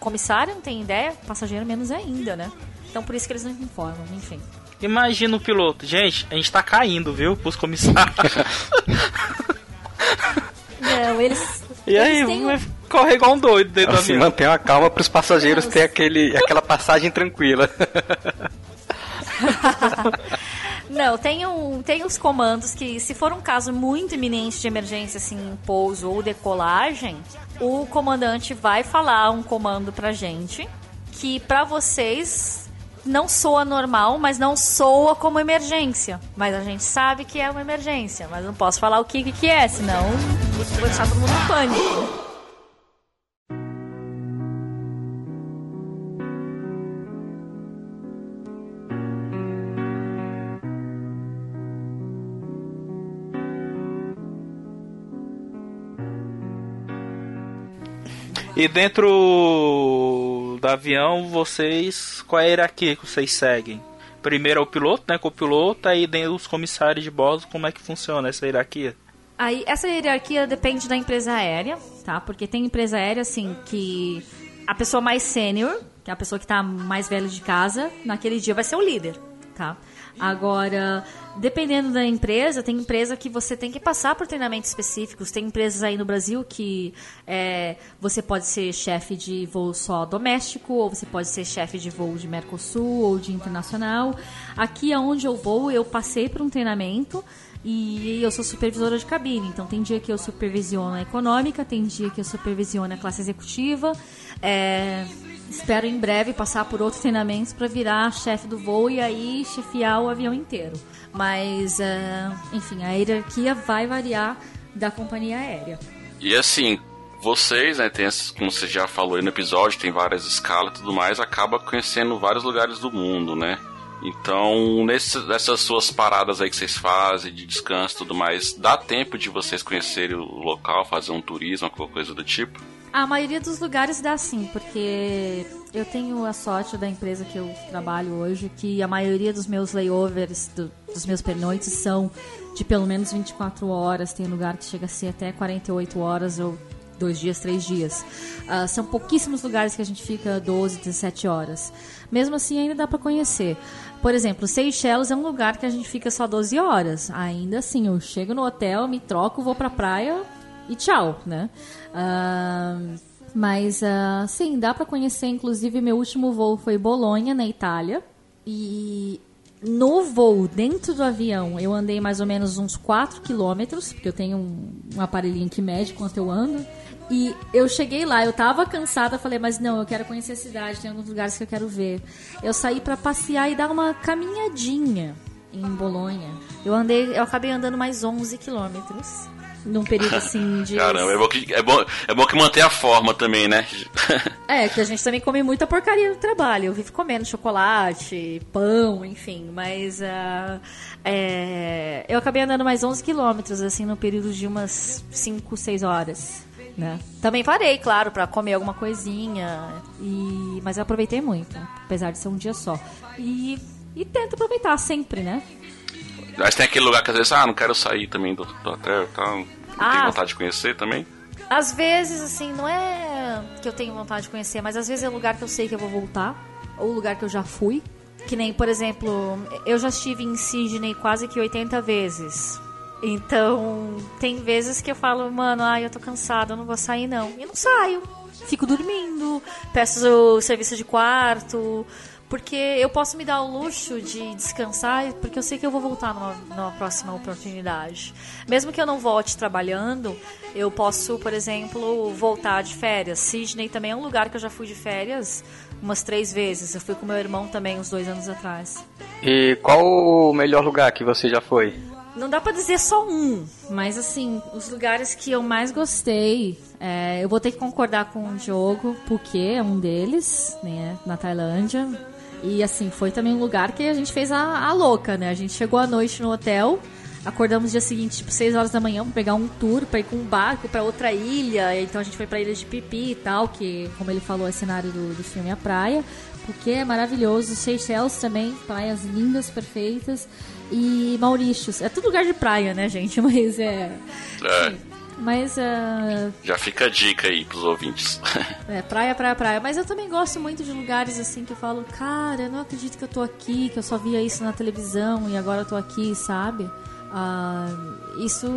comissário não tem ideia, passageiro menos ainda, né? Então por isso que eles não informam, enfim. Imagina o piloto. Gente, a gente tá caindo, viu? Pros comissários. *laughs* Não, eles. E aí, eles têm um- vai correr igual um doido dentro do Assim, avião. manter uma calma para os passageiros ter aquele, aquela passagem tranquila. *laughs* Não, tem, um, tem os comandos que, se for um caso muito iminente de emergência, assim, pouso ou decolagem, o comandante vai falar um comando pra gente que pra vocês não soa normal, mas não soa como emergência. Mas a gente sabe que é uma emergência, mas não posso falar o que, que, é, senão vou deixar todo mundo em pânico. E dentro do avião, vocês. Qual é a hierarquia que vocês seguem? Primeiro é o piloto, né? Com o piloto, aí dentro dos comissários de bordo, como é que funciona essa hierarquia? Aí, essa hierarquia depende da empresa aérea, tá? Porque tem empresa aérea, assim, que a pessoa mais sênior, que é a pessoa que tá mais velha de casa, naquele dia vai ser o líder, tá? Agora, dependendo da empresa, tem empresa que você tem que passar por treinamentos específicos. Tem empresas aí no Brasil que é, você pode ser chefe de voo só doméstico, ou você pode ser chefe de voo de Mercosul ou de internacional. Aqui onde eu vou, eu passei por um treinamento e eu sou supervisora de cabine, então tem dia que eu supervisiono a econômica, tem dia que eu supervisiono a classe executiva. É, espero em breve passar por outros treinamentos para virar chefe do voo e aí chefiar o avião inteiro. Mas, é, enfim, a hierarquia vai variar da companhia aérea. E assim, vocês, né, tem, como você já falou aí no episódio, tem várias escalas e tudo mais, acaba conhecendo vários lugares do mundo, né? Então, nesse, nessas suas paradas aí que vocês fazem, de descanso e tudo mais, dá tempo de vocês conhecerem o local, fazer um turismo, alguma coisa do tipo? A maioria dos lugares dá sim, porque eu tenho a sorte da empresa que eu trabalho hoje, que a maioria dos meus layovers, do- dos meus pernoites, são de pelo menos 24 horas. Tem lugar que chega a ser até 48 horas ou dois dias, três dias. Ah, são pouquíssimos lugares que a gente fica 12, 17 horas. Mesmo assim, ainda dá para conhecer. Por exemplo, Seychelles é um lugar que a gente fica só 12 horas. Ainda assim, eu chego no hotel, me troco, vou pra praia e tchau, né? Ah, mas, ah, sim, dá pra conhecer. Inclusive, meu último voo foi Bolonha, na Itália. E no voo, dentro do avião, eu andei mais ou menos uns 4 quilômetros, porque eu tenho um, um aparelhinho que mede quanto eu ando. E eu cheguei lá, eu tava cansada, falei, mas não, eu quero conhecer a cidade, tem alguns lugares que eu quero ver. Eu saí pra passear e dar uma caminhadinha em Bolonha. Eu andei, eu acabei andando mais 11 quilômetros. Num período assim de. *laughs* Caramba, é bom, que, é, bom, é bom que manter a forma também, né? *laughs* É, que a gente também come muita porcaria no trabalho. Eu vivo comendo chocolate, pão, enfim. Mas ah, é, eu acabei andando mais 11 quilômetros, assim, no período de umas 5, 6 horas. Né? Também parei, claro, pra comer alguma coisinha. E... Mas eu aproveitei muito, apesar de ser um dia só. E, e tento aproveitar sempre, né? Mas tem aquele lugar que às vezes, ah, não quero sair também do, do hotel e tal. Ah. tenho vontade de conhecer também. Às vezes, assim, não é que eu tenho vontade de conhecer, mas às vezes é lugar que eu sei que eu vou voltar, ou lugar que eu já fui. Que nem, por exemplo, eu já estive em Sydney quase que 80 vezes. Então, tem vezes que eu falo, mano, ai, eu tô cansada, eu não vou sair não. E não saio. Fico dormindo, peço o serviço de quarto, porque eu posso me dar o luxo de descansar, porque eu sei que eu vou voltar numa, numa próxima oportunidade. Mesmo que eu não volte trabalhando, eu posso, por exemplo, voltar de férias. Sydney também é um lugar que eu já fui de férias umas três vezes. Eu fui com meu irmão também uns dois anos atrás. E qual o melhor lugar que você já foi? Não dá pra dizer só um, mas assim, os lugares que eu mais gostei, é, eu vou ter que concordar com o Diogo, porque é um deles, né, na Tailândia. E assim, foi também um lugar que a gente fez a, a louca, né? A gente chegou à noite no hotel, acordamos no dia seguinte, tipo, 6 horas da manhã, pra pegar um tour, pra ir com um barco pra outra ilha. Então a gente foi pra ilha de Pipi e tal, que, como ele falou, é cenário do, do filme A Praia. Porque é maravilhoso. Seychelles também, praias lindas, perfeitas. E Maurícios. É tudo lugar de praia, né, gente? *laughs* Mas é. É, Mas é. já fica a dica aí pros ouvintes. *laughs* É, praia, praia, praia. Mas eu também gosto muito de lugares assim que eu falo, cara, eu não acredito que eu tô aqui, que eu só via isso na televisão e agora eu tô aqui, sabe? Ah, isso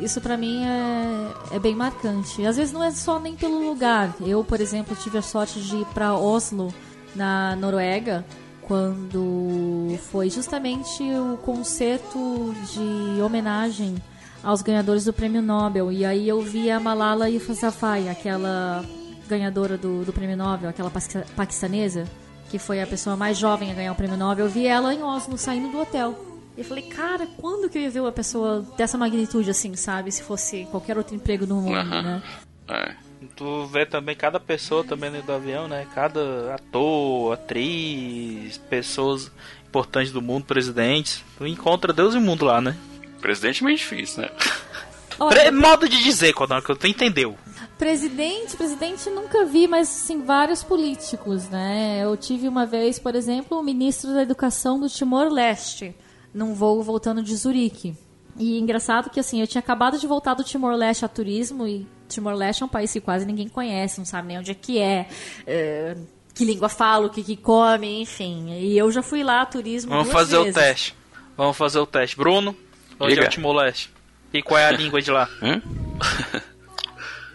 isso para mim é, é bem marcante. Às vezes não é só nem pelo lugar. Eu, por exemplo, tive a sorte de ir para Oslo, na Noruega, quando foi justamente o concerto de homenagem aos ganhadores do Prêmio Nobel. E aí eu vi a Malala Yousafzai, aquela ganhadora do, do Prêmio Nobel, aquela paquista- paquistanesa, que foi a pessoa mais jovem a ganhar o Prêmio Nobel. Eu vi ela em Oslo, saindo do hotel. E eu falei, cara, quando que eu ia ver uma pessoa dessa magnitude assim, sabe? Se fosse qualquer outro emprego no mundo, Aham. né? É. Tu vê também cada pessoa também dentro do avião, né? Cada ator, atriz, pessoas importantes do mundo, presidentes. Tu encontra Deus e mundo lá, né? Presidente é meio difícil, né? *laughs* Pre- modo de dizer, quando que tu entendeu. Presidente, presidente nunca vi, mas sim vários políticos, né? Eu tive uma vez, por exemplo, o ministro da Educação do Timor-Leste, num voo voltando de Zurique. E engraçado que assim, eu tinha acabado de voltar do Timor-Leste a turismo e Timor-Leste é um país que quase ninguém conhece, não sabe nem onde é que é, é, que língua fala, o que, que come, enfim. E eu já fui lá a turismo Vamos duas fazer o vezes. teste. Vamos fazer o teste. Bruno, onde Diga. é o Timor-Leste? E qual é a língua de lá? *laughs* Hum?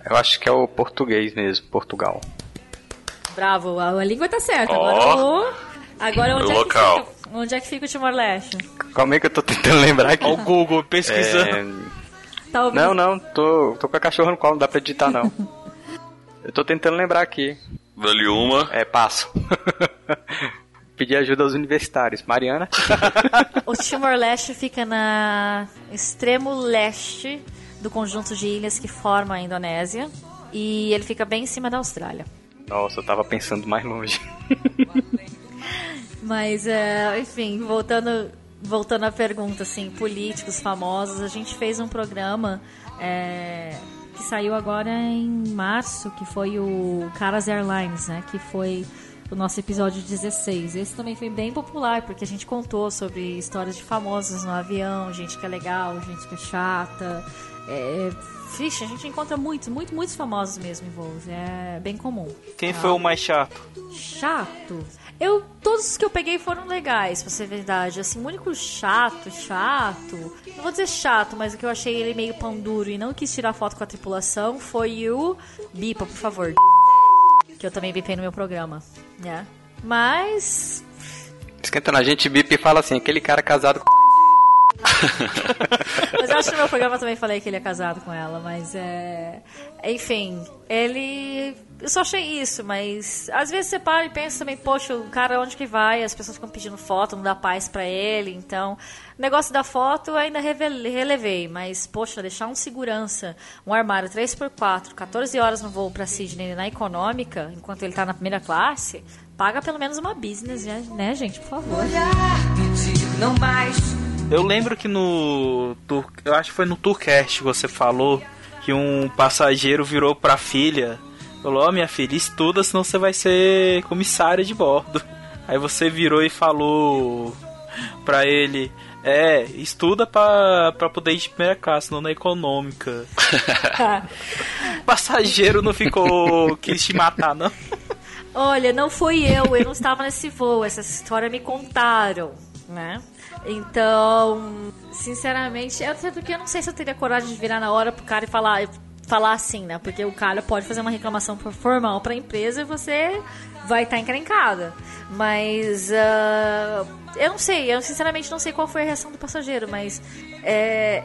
Eu acho que é o português mesmo, Portugal. Bravo, a, a língua tá certa. Ó. Agora, o- agora onde, O é que local. fica, onde é que fica o Timor-Leste? Calma aí que eu tô tentando lembrar aqui. Ó o Google pesquisando. É, Tá? Não, não, tô, tô com a cachorra no colo, não dá pra editar não. *laughs* Eu tô tentando lembrar aqui. Dali uma. É, passo. *laughs* Pedir ajuda aos universitários. Mariana? *laughs* O Timor-Leste fica na extremo leste do conjunto de ilhas que forma a Indonésia. E ele fica bem em cima da Austrália. Nossa, eu tava pensando mais longe. *laughs* Mas, é, enfim, voltando, voltando à pergunta, assim, políticos famosos, a gente fez um programa é, que saiu agora em março, que foi o Caras Airlines, né? Que foi o nosso episódio 16. Esse também foi bem popular, porque a gente contou sobre histórias de famosos no avião, gente que é legal, gente que é chata. É, vixe, a gente encontra muitos, muitos, muitos famosos mesmo em voos. É bem comum. Quem foi o mais chato? Chato. Eu, todos os que eu peguei foram legais, pra ser verdade. Assim, o único chato, chato. Não vou dizer chato, mas o que eu achei ele meio pão duro e não quis tirar foto com a tripulação foi o. Bipa, por favor. Que eu também bipei no meu programa, né? Mas. Esquentando a gente, bip e fala assim, aquele cara casado com... *laughs* Mas eu acho que no meu programa também falei que ele é casado com ela, mas é. Enfim, ele. Eu só achei isso, mas às vezes você para e pensa também, poxa, o cara onde que vai? As pessoas ficam pedindo foto, não dá paz pra ele, então. O negócio da foto eu ainda relevei, mas, poxa, deixar um segurança, um armário 3x4, 14 horas no voo pra Sydney na econômica, enquanto ele tá na primeira classe, paga pelo menos uma business, né, né gente, por favor. Eu lembro que no. Eu acho que foi no Tourcast que você falou que um passageiro virou pra filha. Falou, ó minha filha, estuda, senão você vai ser comissária de bordo. Aí você virou e falou pra ele, é, estuda pra, pra poder ir de primeira classe, não na econômica. o *laughs* passageiro não ficou. *laughs* quis te matar, não. Olha, não fui eu, eu não estava nesse voo, essa história me contaram, né? Então, sinceramente, até porque eu não sei se eu teria coragem de virar na hora pro cara e falar, falar assim, né? Porque o cara pode fazer uma reclamação formal pra empresa e você vai estar encrencada. Mas ah, eu não sei, eu sinceramente não sei qual foi a reação do passageiro, mas é,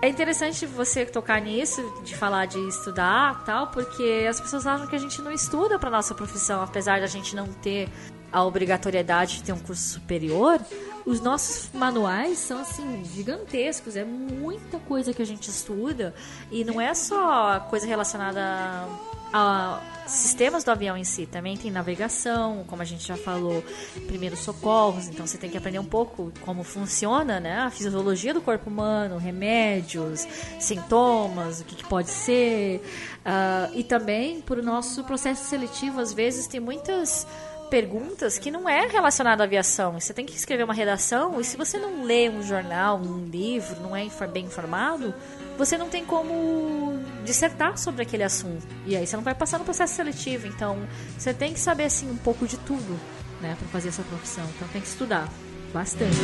é interessante você tocar nisso, de falar de estudar tal, porque as pessoas acham que a gente não estuda para nossa profissão, apesar da gente não ter a obrigatoriedade de ter um curso superior. Os nossos manuais são assim gigantescos, é muita coisa que a gente estuda e não é só coisa relacionada a, a sistemas do avião em si, também tem navegação, como a gente já falou, primeiros socorros, então você tem que aprender um pouco como funciona né, a fisiologia do corpo humano, remédios, sintomas, o que, que pode ser. ah, e também, por nosso processo seletivo, às vezes tem muitas perguntas que não é relacionado à aviação. Você tem que escrever uma redação e se você não lê um jornal, um livro, não é bem informado, você não tem como dissertar sobre aquele assunto. E aí você não vai passar no processo seletivo. Então, você tem que saber assim um pouco de tudo, né, para fazer essa profissão. Então tem que estudar bastante.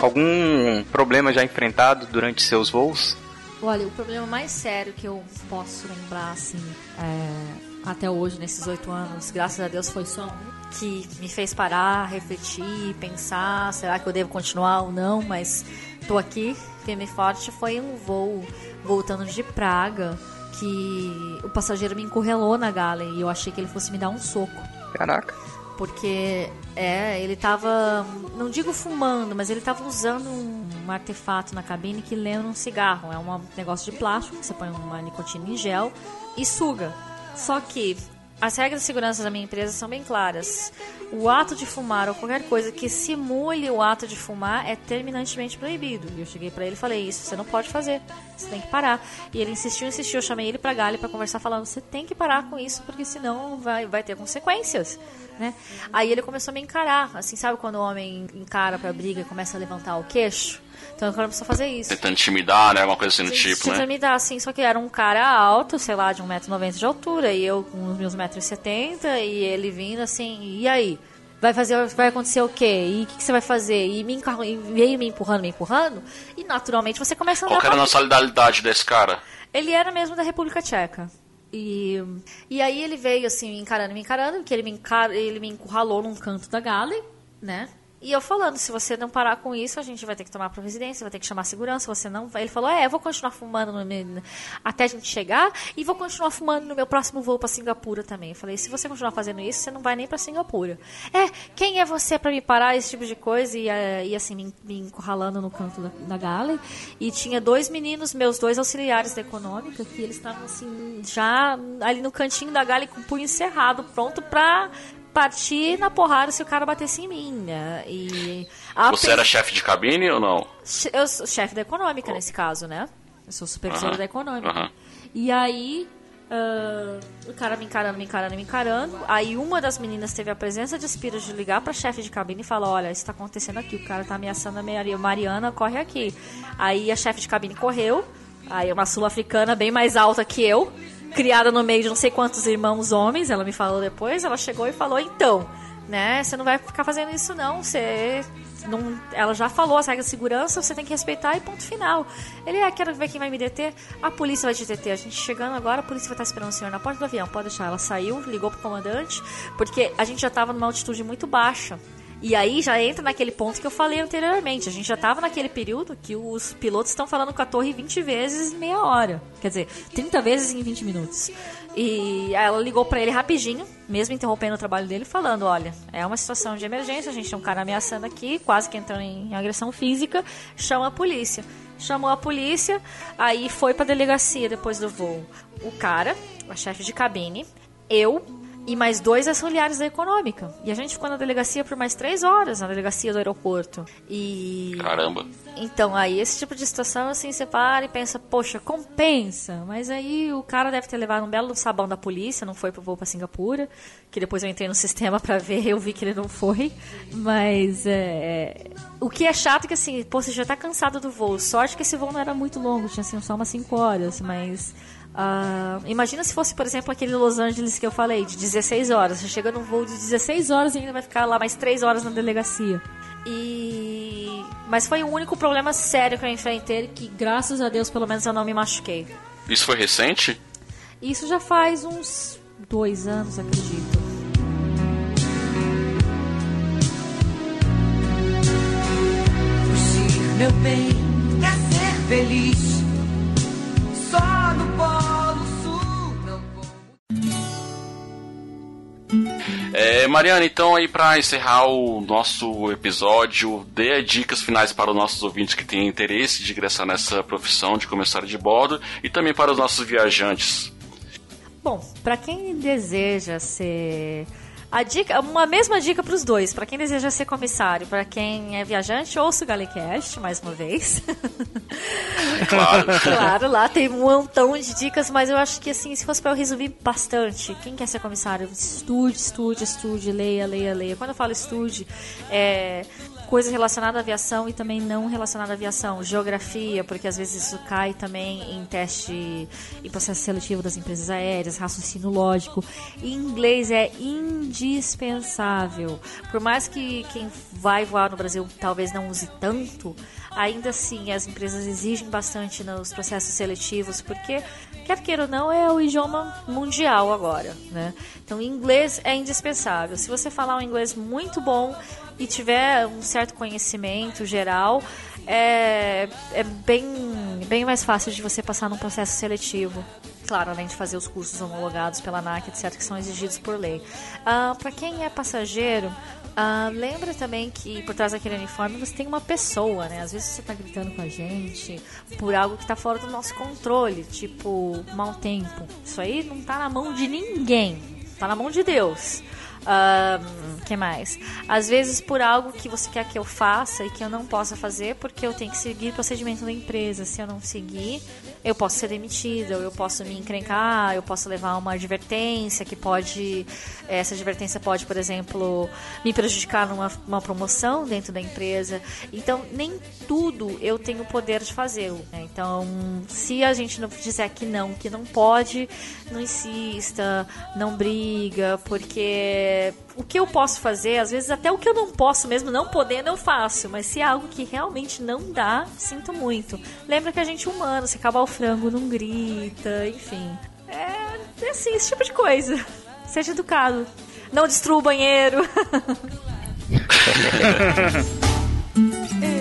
Algum problema já enfrentado durante seus voos? Olha, o problema mais sério que eu posso lembrar, assim, é, até hoje, nesses oito anos, graças a Deus foi só um, que me fez parar, refletir, pensar, será que eu devo continuar ou não, mas tô aqui, firme e forte, foi um voo voltando de Praga, que o passageiro me encurralou na gala e eu achei que ele fosse me dar um soco. Caraca. Porque, é, ele tava, não digo fumando, mas ele tava usando um, um artefato na cabine que lembra um cigarro. É um negócio de plástico, que você põe uma nicotina em gel e suga. Só que as regras de segurança da minha empresa são bem claras. O ato de fumar ou qualquer coisa que simule o ato de fumar é terminantemente proibido. E eu cheguei pra ele e falei: Isso você não pode fazer, você tem que parar. E ele insistiu, insistiu. Eu chamei ele pra galha pra conversar, falando: Você tem que parar com isso, porque senão vai, vai ter consequências. Né? Aí ele começou a me encarar, assim, sabe quando o homem encara pra briga e começa a levantar o queixo? Então ele começou a fazer isso. Tentando intimidar, né? Uma coisa assim do tipo, Tentando né? me dar, assim, só que era um cara alto, sei lá, de 1,90m de altura, e eu com os meus 1,70m, e ele vindo assim, e aí? Vai fazer, vai acontecer o quê? E o que, que você vai fazer? E me e veio me empurrando, me empurrando, e naturalmente você começa a Qual andar que era a nacionalidade desse cara? ele era mesmo da República Tcheca. E, e aí ele veio assim, me encarando, me encarando, porque ele me, encar, ele me encurralou num canto da galley, né? E eu falando, se você não parar com isso, a gente vai ter que tomar providência, vai ter que chamar segurança, você não vai. Ele falou, é, eu vou continuar fumando meu- até a gente chegar e vou continuar fumando no meu próximo voo pra Singapura também. Eu falei, se você continuar fazendo isso, você não vai nem pra Singapura. É, quem é você pra me parar, esse tipo de coisa? E, eh, e assim, me, me encurralando no canto da, da. E tinha dois meninos, meus dois auxiliares da econômica, que eles estavam assim, já ali no cantinho da galley com o punho encerrado, pronto pra partir na porrada se o cara batesse em mim, né? E Você pe- era chefe de cabine ou não? Eu sou chefe da econômica nesse caso, né? Eu sou supervisora Aham, da econômica. aham. E aí, ah, o cara me encarando, me encarando, me encarando. Aí uma das meninas teve a presença de espírito de ligar pra chefe de cabine e falar: Olha, isso tá acontecendo aqui, o cara tá ameaçando a Maria- Mariana, corre aqui. Aí a chefe de cabine correu. Aí uma sul-africana bem mais alta que eu, criada no meio de não sei quantos irmãos homens, ela me falou depois, ela chegou e falou: Então, né, você não vai ficar fazendo isso não, você não, ela já falou as regras de segurança, você tem que respeitar e ponto final. Ele, ah, quero ver quem vai me deter. A polícia vai te deter. A gente chegando agora, a polícia vai estar esperando o senhor na porta do avião. Pode deixar. Ela saiu, ligou pro comandante, porque a gente já estava numa altitude muito baixa. E aí já entra naquele ponto que eu falei anteriormente. A gente já estava naquele período que os pilotos estão falando com a torre 20 vezes em meia hora. Quer dizer, 30 vezes em 20 minutos. E ela ligou pra ele rapidinho, mesmo interrompendo o trabalho dele, falando: Olha, é uma situação de emergência, a gente tem um cara ameaçando aqui, quase que entrando em agressão física, chama a polícia. Chamou a polícia, aí foi pra delegacia depois do voo. O cara, a chefe de cabine, eu e mais dois auxiliares da econômica. E a gente ficou na delegacia por mais três horas, na delegacia do aeroporto. E. Caramba. Então, aí, esse tipo de situação, assim, você para e pensa, poxa, compensa. Mas aí o cara deve ter levado um belo sabão da polícia, não foi pro voo pra Singapura. Que depois eu entrei no *laughs* sistema pra ver, eu vi que ele não foi. Mas, é... O que é chato é que, assim, pô, você já tá cansado do voo. Sorte que esse voo não era muito longo, tinha, assim, só umas 5 horas. Mas... Uh, imagina se fosse, por exemplo, aquele Los Angeles que eu falei, de 16 horas. Você chega num voo de 16 horas e ainda vai ficar lá mais 3 horas na delegacia. E... Mas foi o único problema sério que eu enfrentei, que graças a Deus pelo menos eu não me machuquei. Isso foi recente? Isso já faz uns dois anos, acredito. Meu bem, quer ser feliz só no Polo Sul não É, Mariana, então aí pra encerrar o nosso episódio, dê dicas finais para os nossos ouvintes que têm interesse de ingressar nessa profissão de comissário de bordo e também para os nossos viajantes. Bom, para quem deseja ser a dica, uma mesma dica para os dois. Para quem deseja ser comissário, para quem é viajante, ouça o Galecast mais uma vez. *laughs* Claro. claro, lá tem um montão de dicas, mas eu acho que assim, se fosse para eu resumir bastante, quem quer ser comissário, estude, estude, estude, leia, leia, leia. Quando eu falo estude, é coisa relacionada à aviação e também não relacionada à aviação. Geografia, porque às vezes isso cai também em teste e processo seletivo das empresas aéreas, raciocínio lógico. E inglês é indispensável. Por mais que quem vai voar no Brasil talvez não use tanto, ainda assim as empresas exigem bastante nos processos seletivos, porque quer queira ou não, é o idioma mundial agora, né? Então, inglês é indispensável. Se você falar um inglês muito bom e tiver um certo conhecimento geral, é, é bem, bem mais fácil de você passar num processo seletivo. Claro, além de fazer os cursos homologados pela ANAC, etc., que são exigidos por lei. Ah, Para quem é passageiro, ah, lembra também que por trás daquele uniforme você tem uma pessoa, né? Às vezes você está gritando com a gente por algo que está fora do nosso controle, tipo mau tempo. Isso aí não está na mão de ninguém, está na mão de Deus. Um, que mais? Às vezes por algo que você quer que eu faça e que eu não possa fazer porque eu tenho que seguir o procedimento da empresa. Se eu não seguir, eu posso ser demitida, eu posso me encrencar, eu posso levar uma advertência que pode. Essa advertência pode, por exemplo, me prejudicar numa uma promoção dentro da empresa. Então, nem tudo eu tenho o poder de fazer. Né? Então, se a gente não disser que não, que não pode, não insista, não briga, porque o que eu posso fazer, às vezes até o que eu não posso mesmo, não podendo, eu faço. Mas se é algo que realmente não dá, sinto muito. Lembra que a gente é humano, se acabar o frango, não grita, enfim. É, é assim, esse tipo de coisa. *laughs* Seja educado. Não destrua o banheiro. *laughs* *laughs*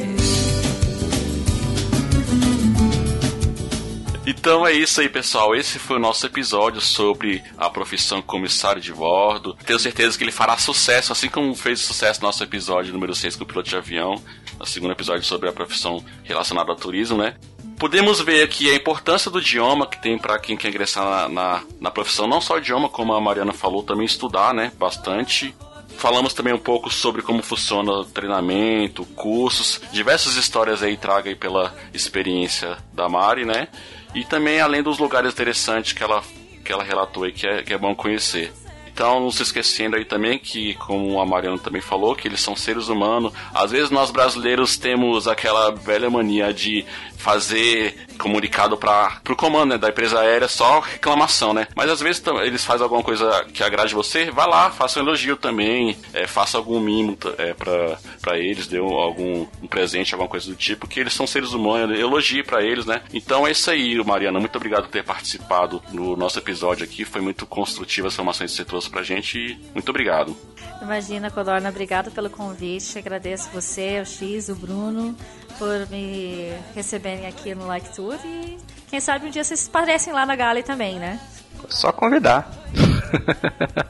Então é isso aí, pessoal. Esse foi o nosso episódio sobre a profissão comissário de bordo. Tenho certeza que ele fará sucesso, assim como fez sucesso nosso episódio número 6 com o piloto de avião, o segundo episódio sobre a profissão relacionada ao turismo, né? Podemos ver aqui a importância do idioma que tem para quem quer ingressar na, na, na profissão, não só o idioma, como a Mariana falou, também estudar, né? Bastante falamos também um pouco sobre como funciona o treinamento, cursos, diversas histórias aí traga aí pela experiência da Mari, né? E também além dos lugares interessantes que ela, que ela relatou aí, que é, que é bom conhecer. Então, não se esquecendo aí também que, como a Mariana também falou, que eles são seres humanos. Às vezes nós brasileiros temos aquela velha mania de fazer comunicado para o comando né, da empresa aérea só reclamação, né? Mas às vezes eles fazem alguma coisa que agrade você, vá lá, faça um elogio também, é, faça algum mimo é, para eles, dê algum um presente, alguma coisa do tipo, que eles são seres humanos, elogie para eles, né? Então é isso aí, Mariana. Muito obrigado por ter participado no nosso episódio aqui. Foi muito construtiva as informações que você trouxe pra gente e muito obrigado. Imagina, Codorna, obrigado pelo convite. Agradeço você, o X, o Bruno, por me receberem aqui no Like Tour e quem sabe um dia vocês aparecem lá na Gale também, né? Só convidar.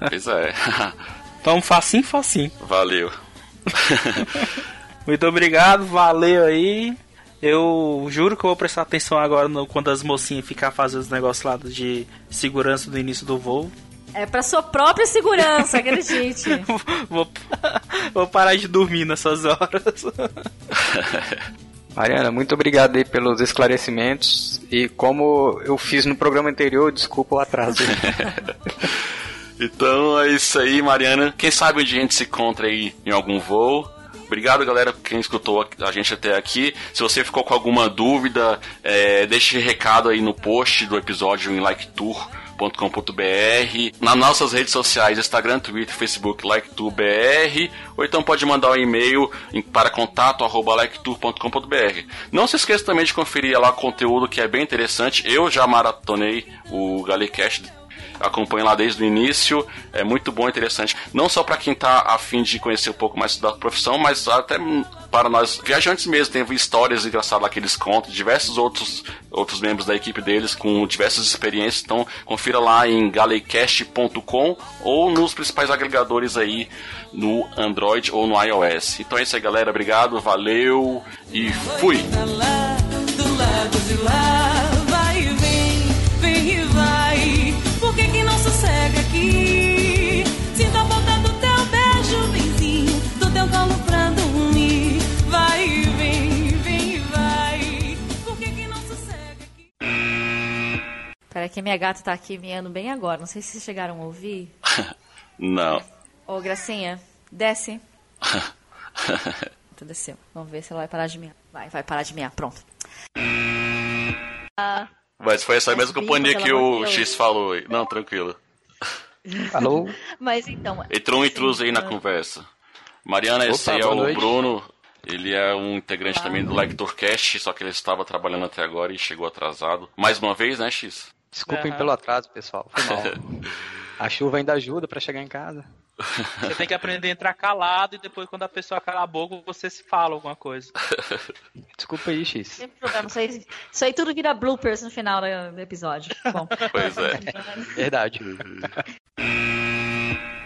pois é. *laughs* Então, facinho, facinho. Valeu. *laughs* Muito obrigado, valeu aí. Eu juro que eu vou prestar atenção agora no, quando as mocinhas ficar fazendo os negócios lá de segurança do início do voo. É pra sua própria segurança, *laughs* acredite. vou, vou parar de dormir nessas horas. Mariana, muito obrigado aí pelos esclarecimentos. E como eu fiz no programa anterior, desculpa o atraso. *laughs* então é isso aí, Mariana. Quem sabe onde a gente se encontra aí em algum voo. Obrigado, galera, quem escutou a gente até aqui. Se você ficou com alguma dúvida, é, deixe recado aí no post do episódio em Like Tour liketour.com.br, nas nossas redes sociais, Instagram, Twitter, Facebook, liketourbr, ou então pode mandar um e-mail para contato arroba. Não se esqueça também de conferir lá o conteúdo que é bem interessante. Eu já maratonei o Galecast acompanho lá desde o início. É muito bom, interessante. Não só para quem está afim de conhecer um pouco mais da profissão, mas até para nós viajantes mesmo. Tem histórias engraçadas lá que eles contam, diversos outros, outros membros da equipe deles com diversas experiências. Então, confira lá em galecast.com ou nos principais agregadores aí no Android ou no iOS. Então é isso aí, galera. Obrigado, valeu e fui! Peraí que minha gata tá aqui miando bem agora. Não sei se vocês chegaram a ouvir. *laughs* Não. Ô, Gracinha, desce. Tu desceu. Vamos ver se ela vai parar de miar. Vai, vai parar de miar. Pronto. Ah, Mas foi essa mesma companhia que o. X falou. aí. Não, tranquilo. Alô? *laughs* mas então. Entrou um intruso aí na conversa. Mariana, Opa, esse é boa o noite. Bruno. Ele é um integrante também do LectorCast, só que ele estava trabalhando até agora e chegou atrasado. Mais uma vez, né, X? Desculpem Aham. pelo atraso, pessoal. Foi mal. *laughs* A chuva ainda ajuda pra chegar em casa. Você tem que aprender a entrar calado e depois, quando a pessoa cala a boca, você se fala alguma coisa. *laughs* Desculpa aí, X. Sem problema. Isso aí, isso aí tudo vira bloopers no final do episódio. Bom. *laughs* Pois é. Verdade.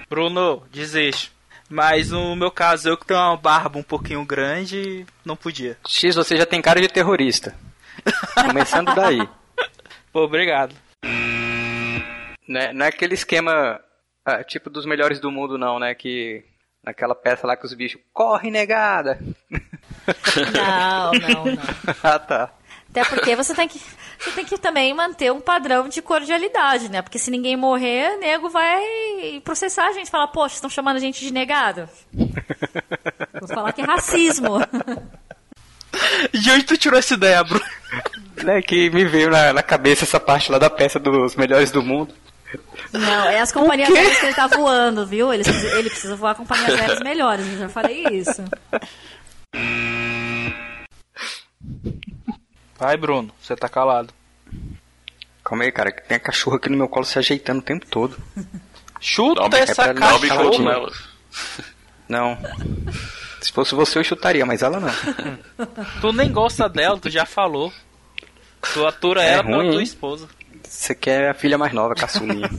Bruno, desiste. Mas no meu caso, eu que tenho uma barba um pouquinho grande, não podia. X, você já tem cara de terrorista. Começando daí. Pô, obrigado. Não é, não é aquele esquema ah, tipo dos melhores do mundo, não, né? Que naquela peça lá que os bichos corre negada. Não, não, não. *laughs* ah, tá. Até porque você tem que você tem que também manter um padrão de cordialidade, né? Porque se ninguém morrer, nego vai processar a gente, falar, poxa, estão chamando a gente de negado. *laughs* Vou falar que é racismo. *laughs* De onde tu tirou essa ideia, Bruno? É que me veio na, na cabeça essa parte lá da peça dos melhores do mundo. Não, é as companhias aéreas que ele tá voando, viu? Ele, precisa- ele precisa voar com companhias aéreas melhores, eu já falei isso. Vai, Bruno, você tá calado. Calma aí, cara, que tem a cachorra aqui no meu colo se ajeitando o tempo todo. Chuta Dá essa bicote cachorra. Não. Se fosse você, eu chutaria, mas ela não. *laughs* Tu nem gosta dela, tu já falou. Tu atura É ela pra ruim, tua hein? esposa. Você quer a filha mais nova, caçulinha. *laughs*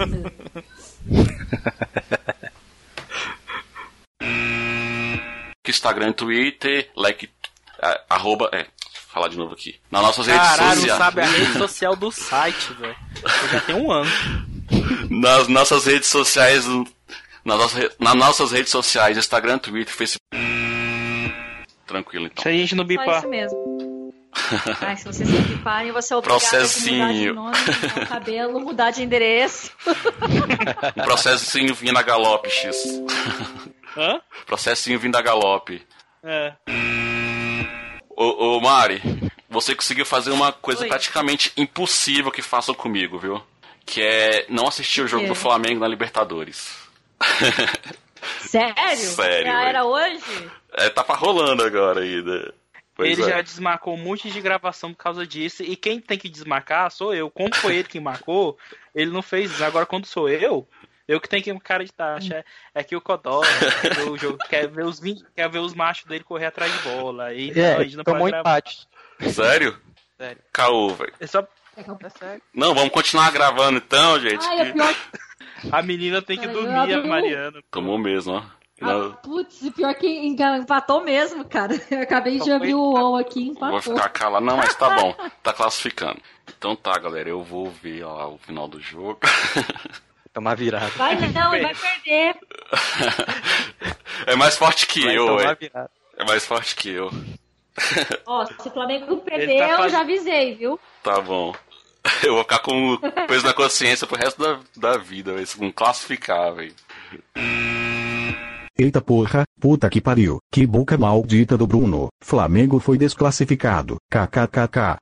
Instagram, Twitter, like, ah, arroba, é, vou falar de novo aqui. Nas nossas redes Caralho, não sociais. sabe a rede social do site, velho. Eu já tenho um ano. *laughs* Nas nossas redes sociais, nas nossas, nas nossas redes sociais, Instagram, Twitter, Facebook. Tranquilo, então. Se a gente não Só bipar. isso mesmo. *laughs* Ai, se vocês se equiparem, eu vou ser obrigada a ter que mudar de Processinho. nome, mudar o cabelo, mudar de endereço. *laughs* Um processinho vindo a galope, X. *laughs* Hã? Processinho vindo a galope. É. Ô, ô Mari, você conseguiu fazer uma coisa Oi. praticamente impossível que façam comigo, viu? Que é não assistir o jogo quê? do Flamengo na Libertadores. Sério? Sério, Já era hoje? É, tá pra rolando agora ainda. Pois ele é. já desmarcou um monte de gravação por causa disso. E quem tem que desmarcar sou eu. Como foi ele que marcou, *laughs* ele não fez isso. Agora, quando sou eu, eu que tenho que ir com cara de taxa. É, é que o Codó quer ver, o jogo, quer, ver os, vin- quer ver os machos dele correr atrás de bola. E não, a gente não tomou pode gravar. empate. Sério? Sério. Caô, velho. É só... É. Não, vamos continuar gravando então, gente. Ai, é que- pior. A menina tem que Ai, dormir, a Mariana. Tomou mesmo, ó. Ah, putz, e pior que empatou mesmo, cara. *laughs* Eu acabei de abrir o UOL aqui e vou empatou. ficar calado. Não, mas tá bom. *laughs* Tá classificando. Então tá, galera. Eu vou ver lá o final do jogo. *laughs* Tomar virada. Vai não, vai perder. É mais forte que Vai eu, ué. virada. É mais forte que eu. Ó, se o Flamengo perder, Ele tá eu faz- já avisei, viu? Tá bom. Eu vou ficar com peso na consciência pro resto da, da vida, velho. Com classificar, velho. Eita porra, puta que pariu. Que boca maldita do Bruno. Flamengo foi desclassificado. KKKK.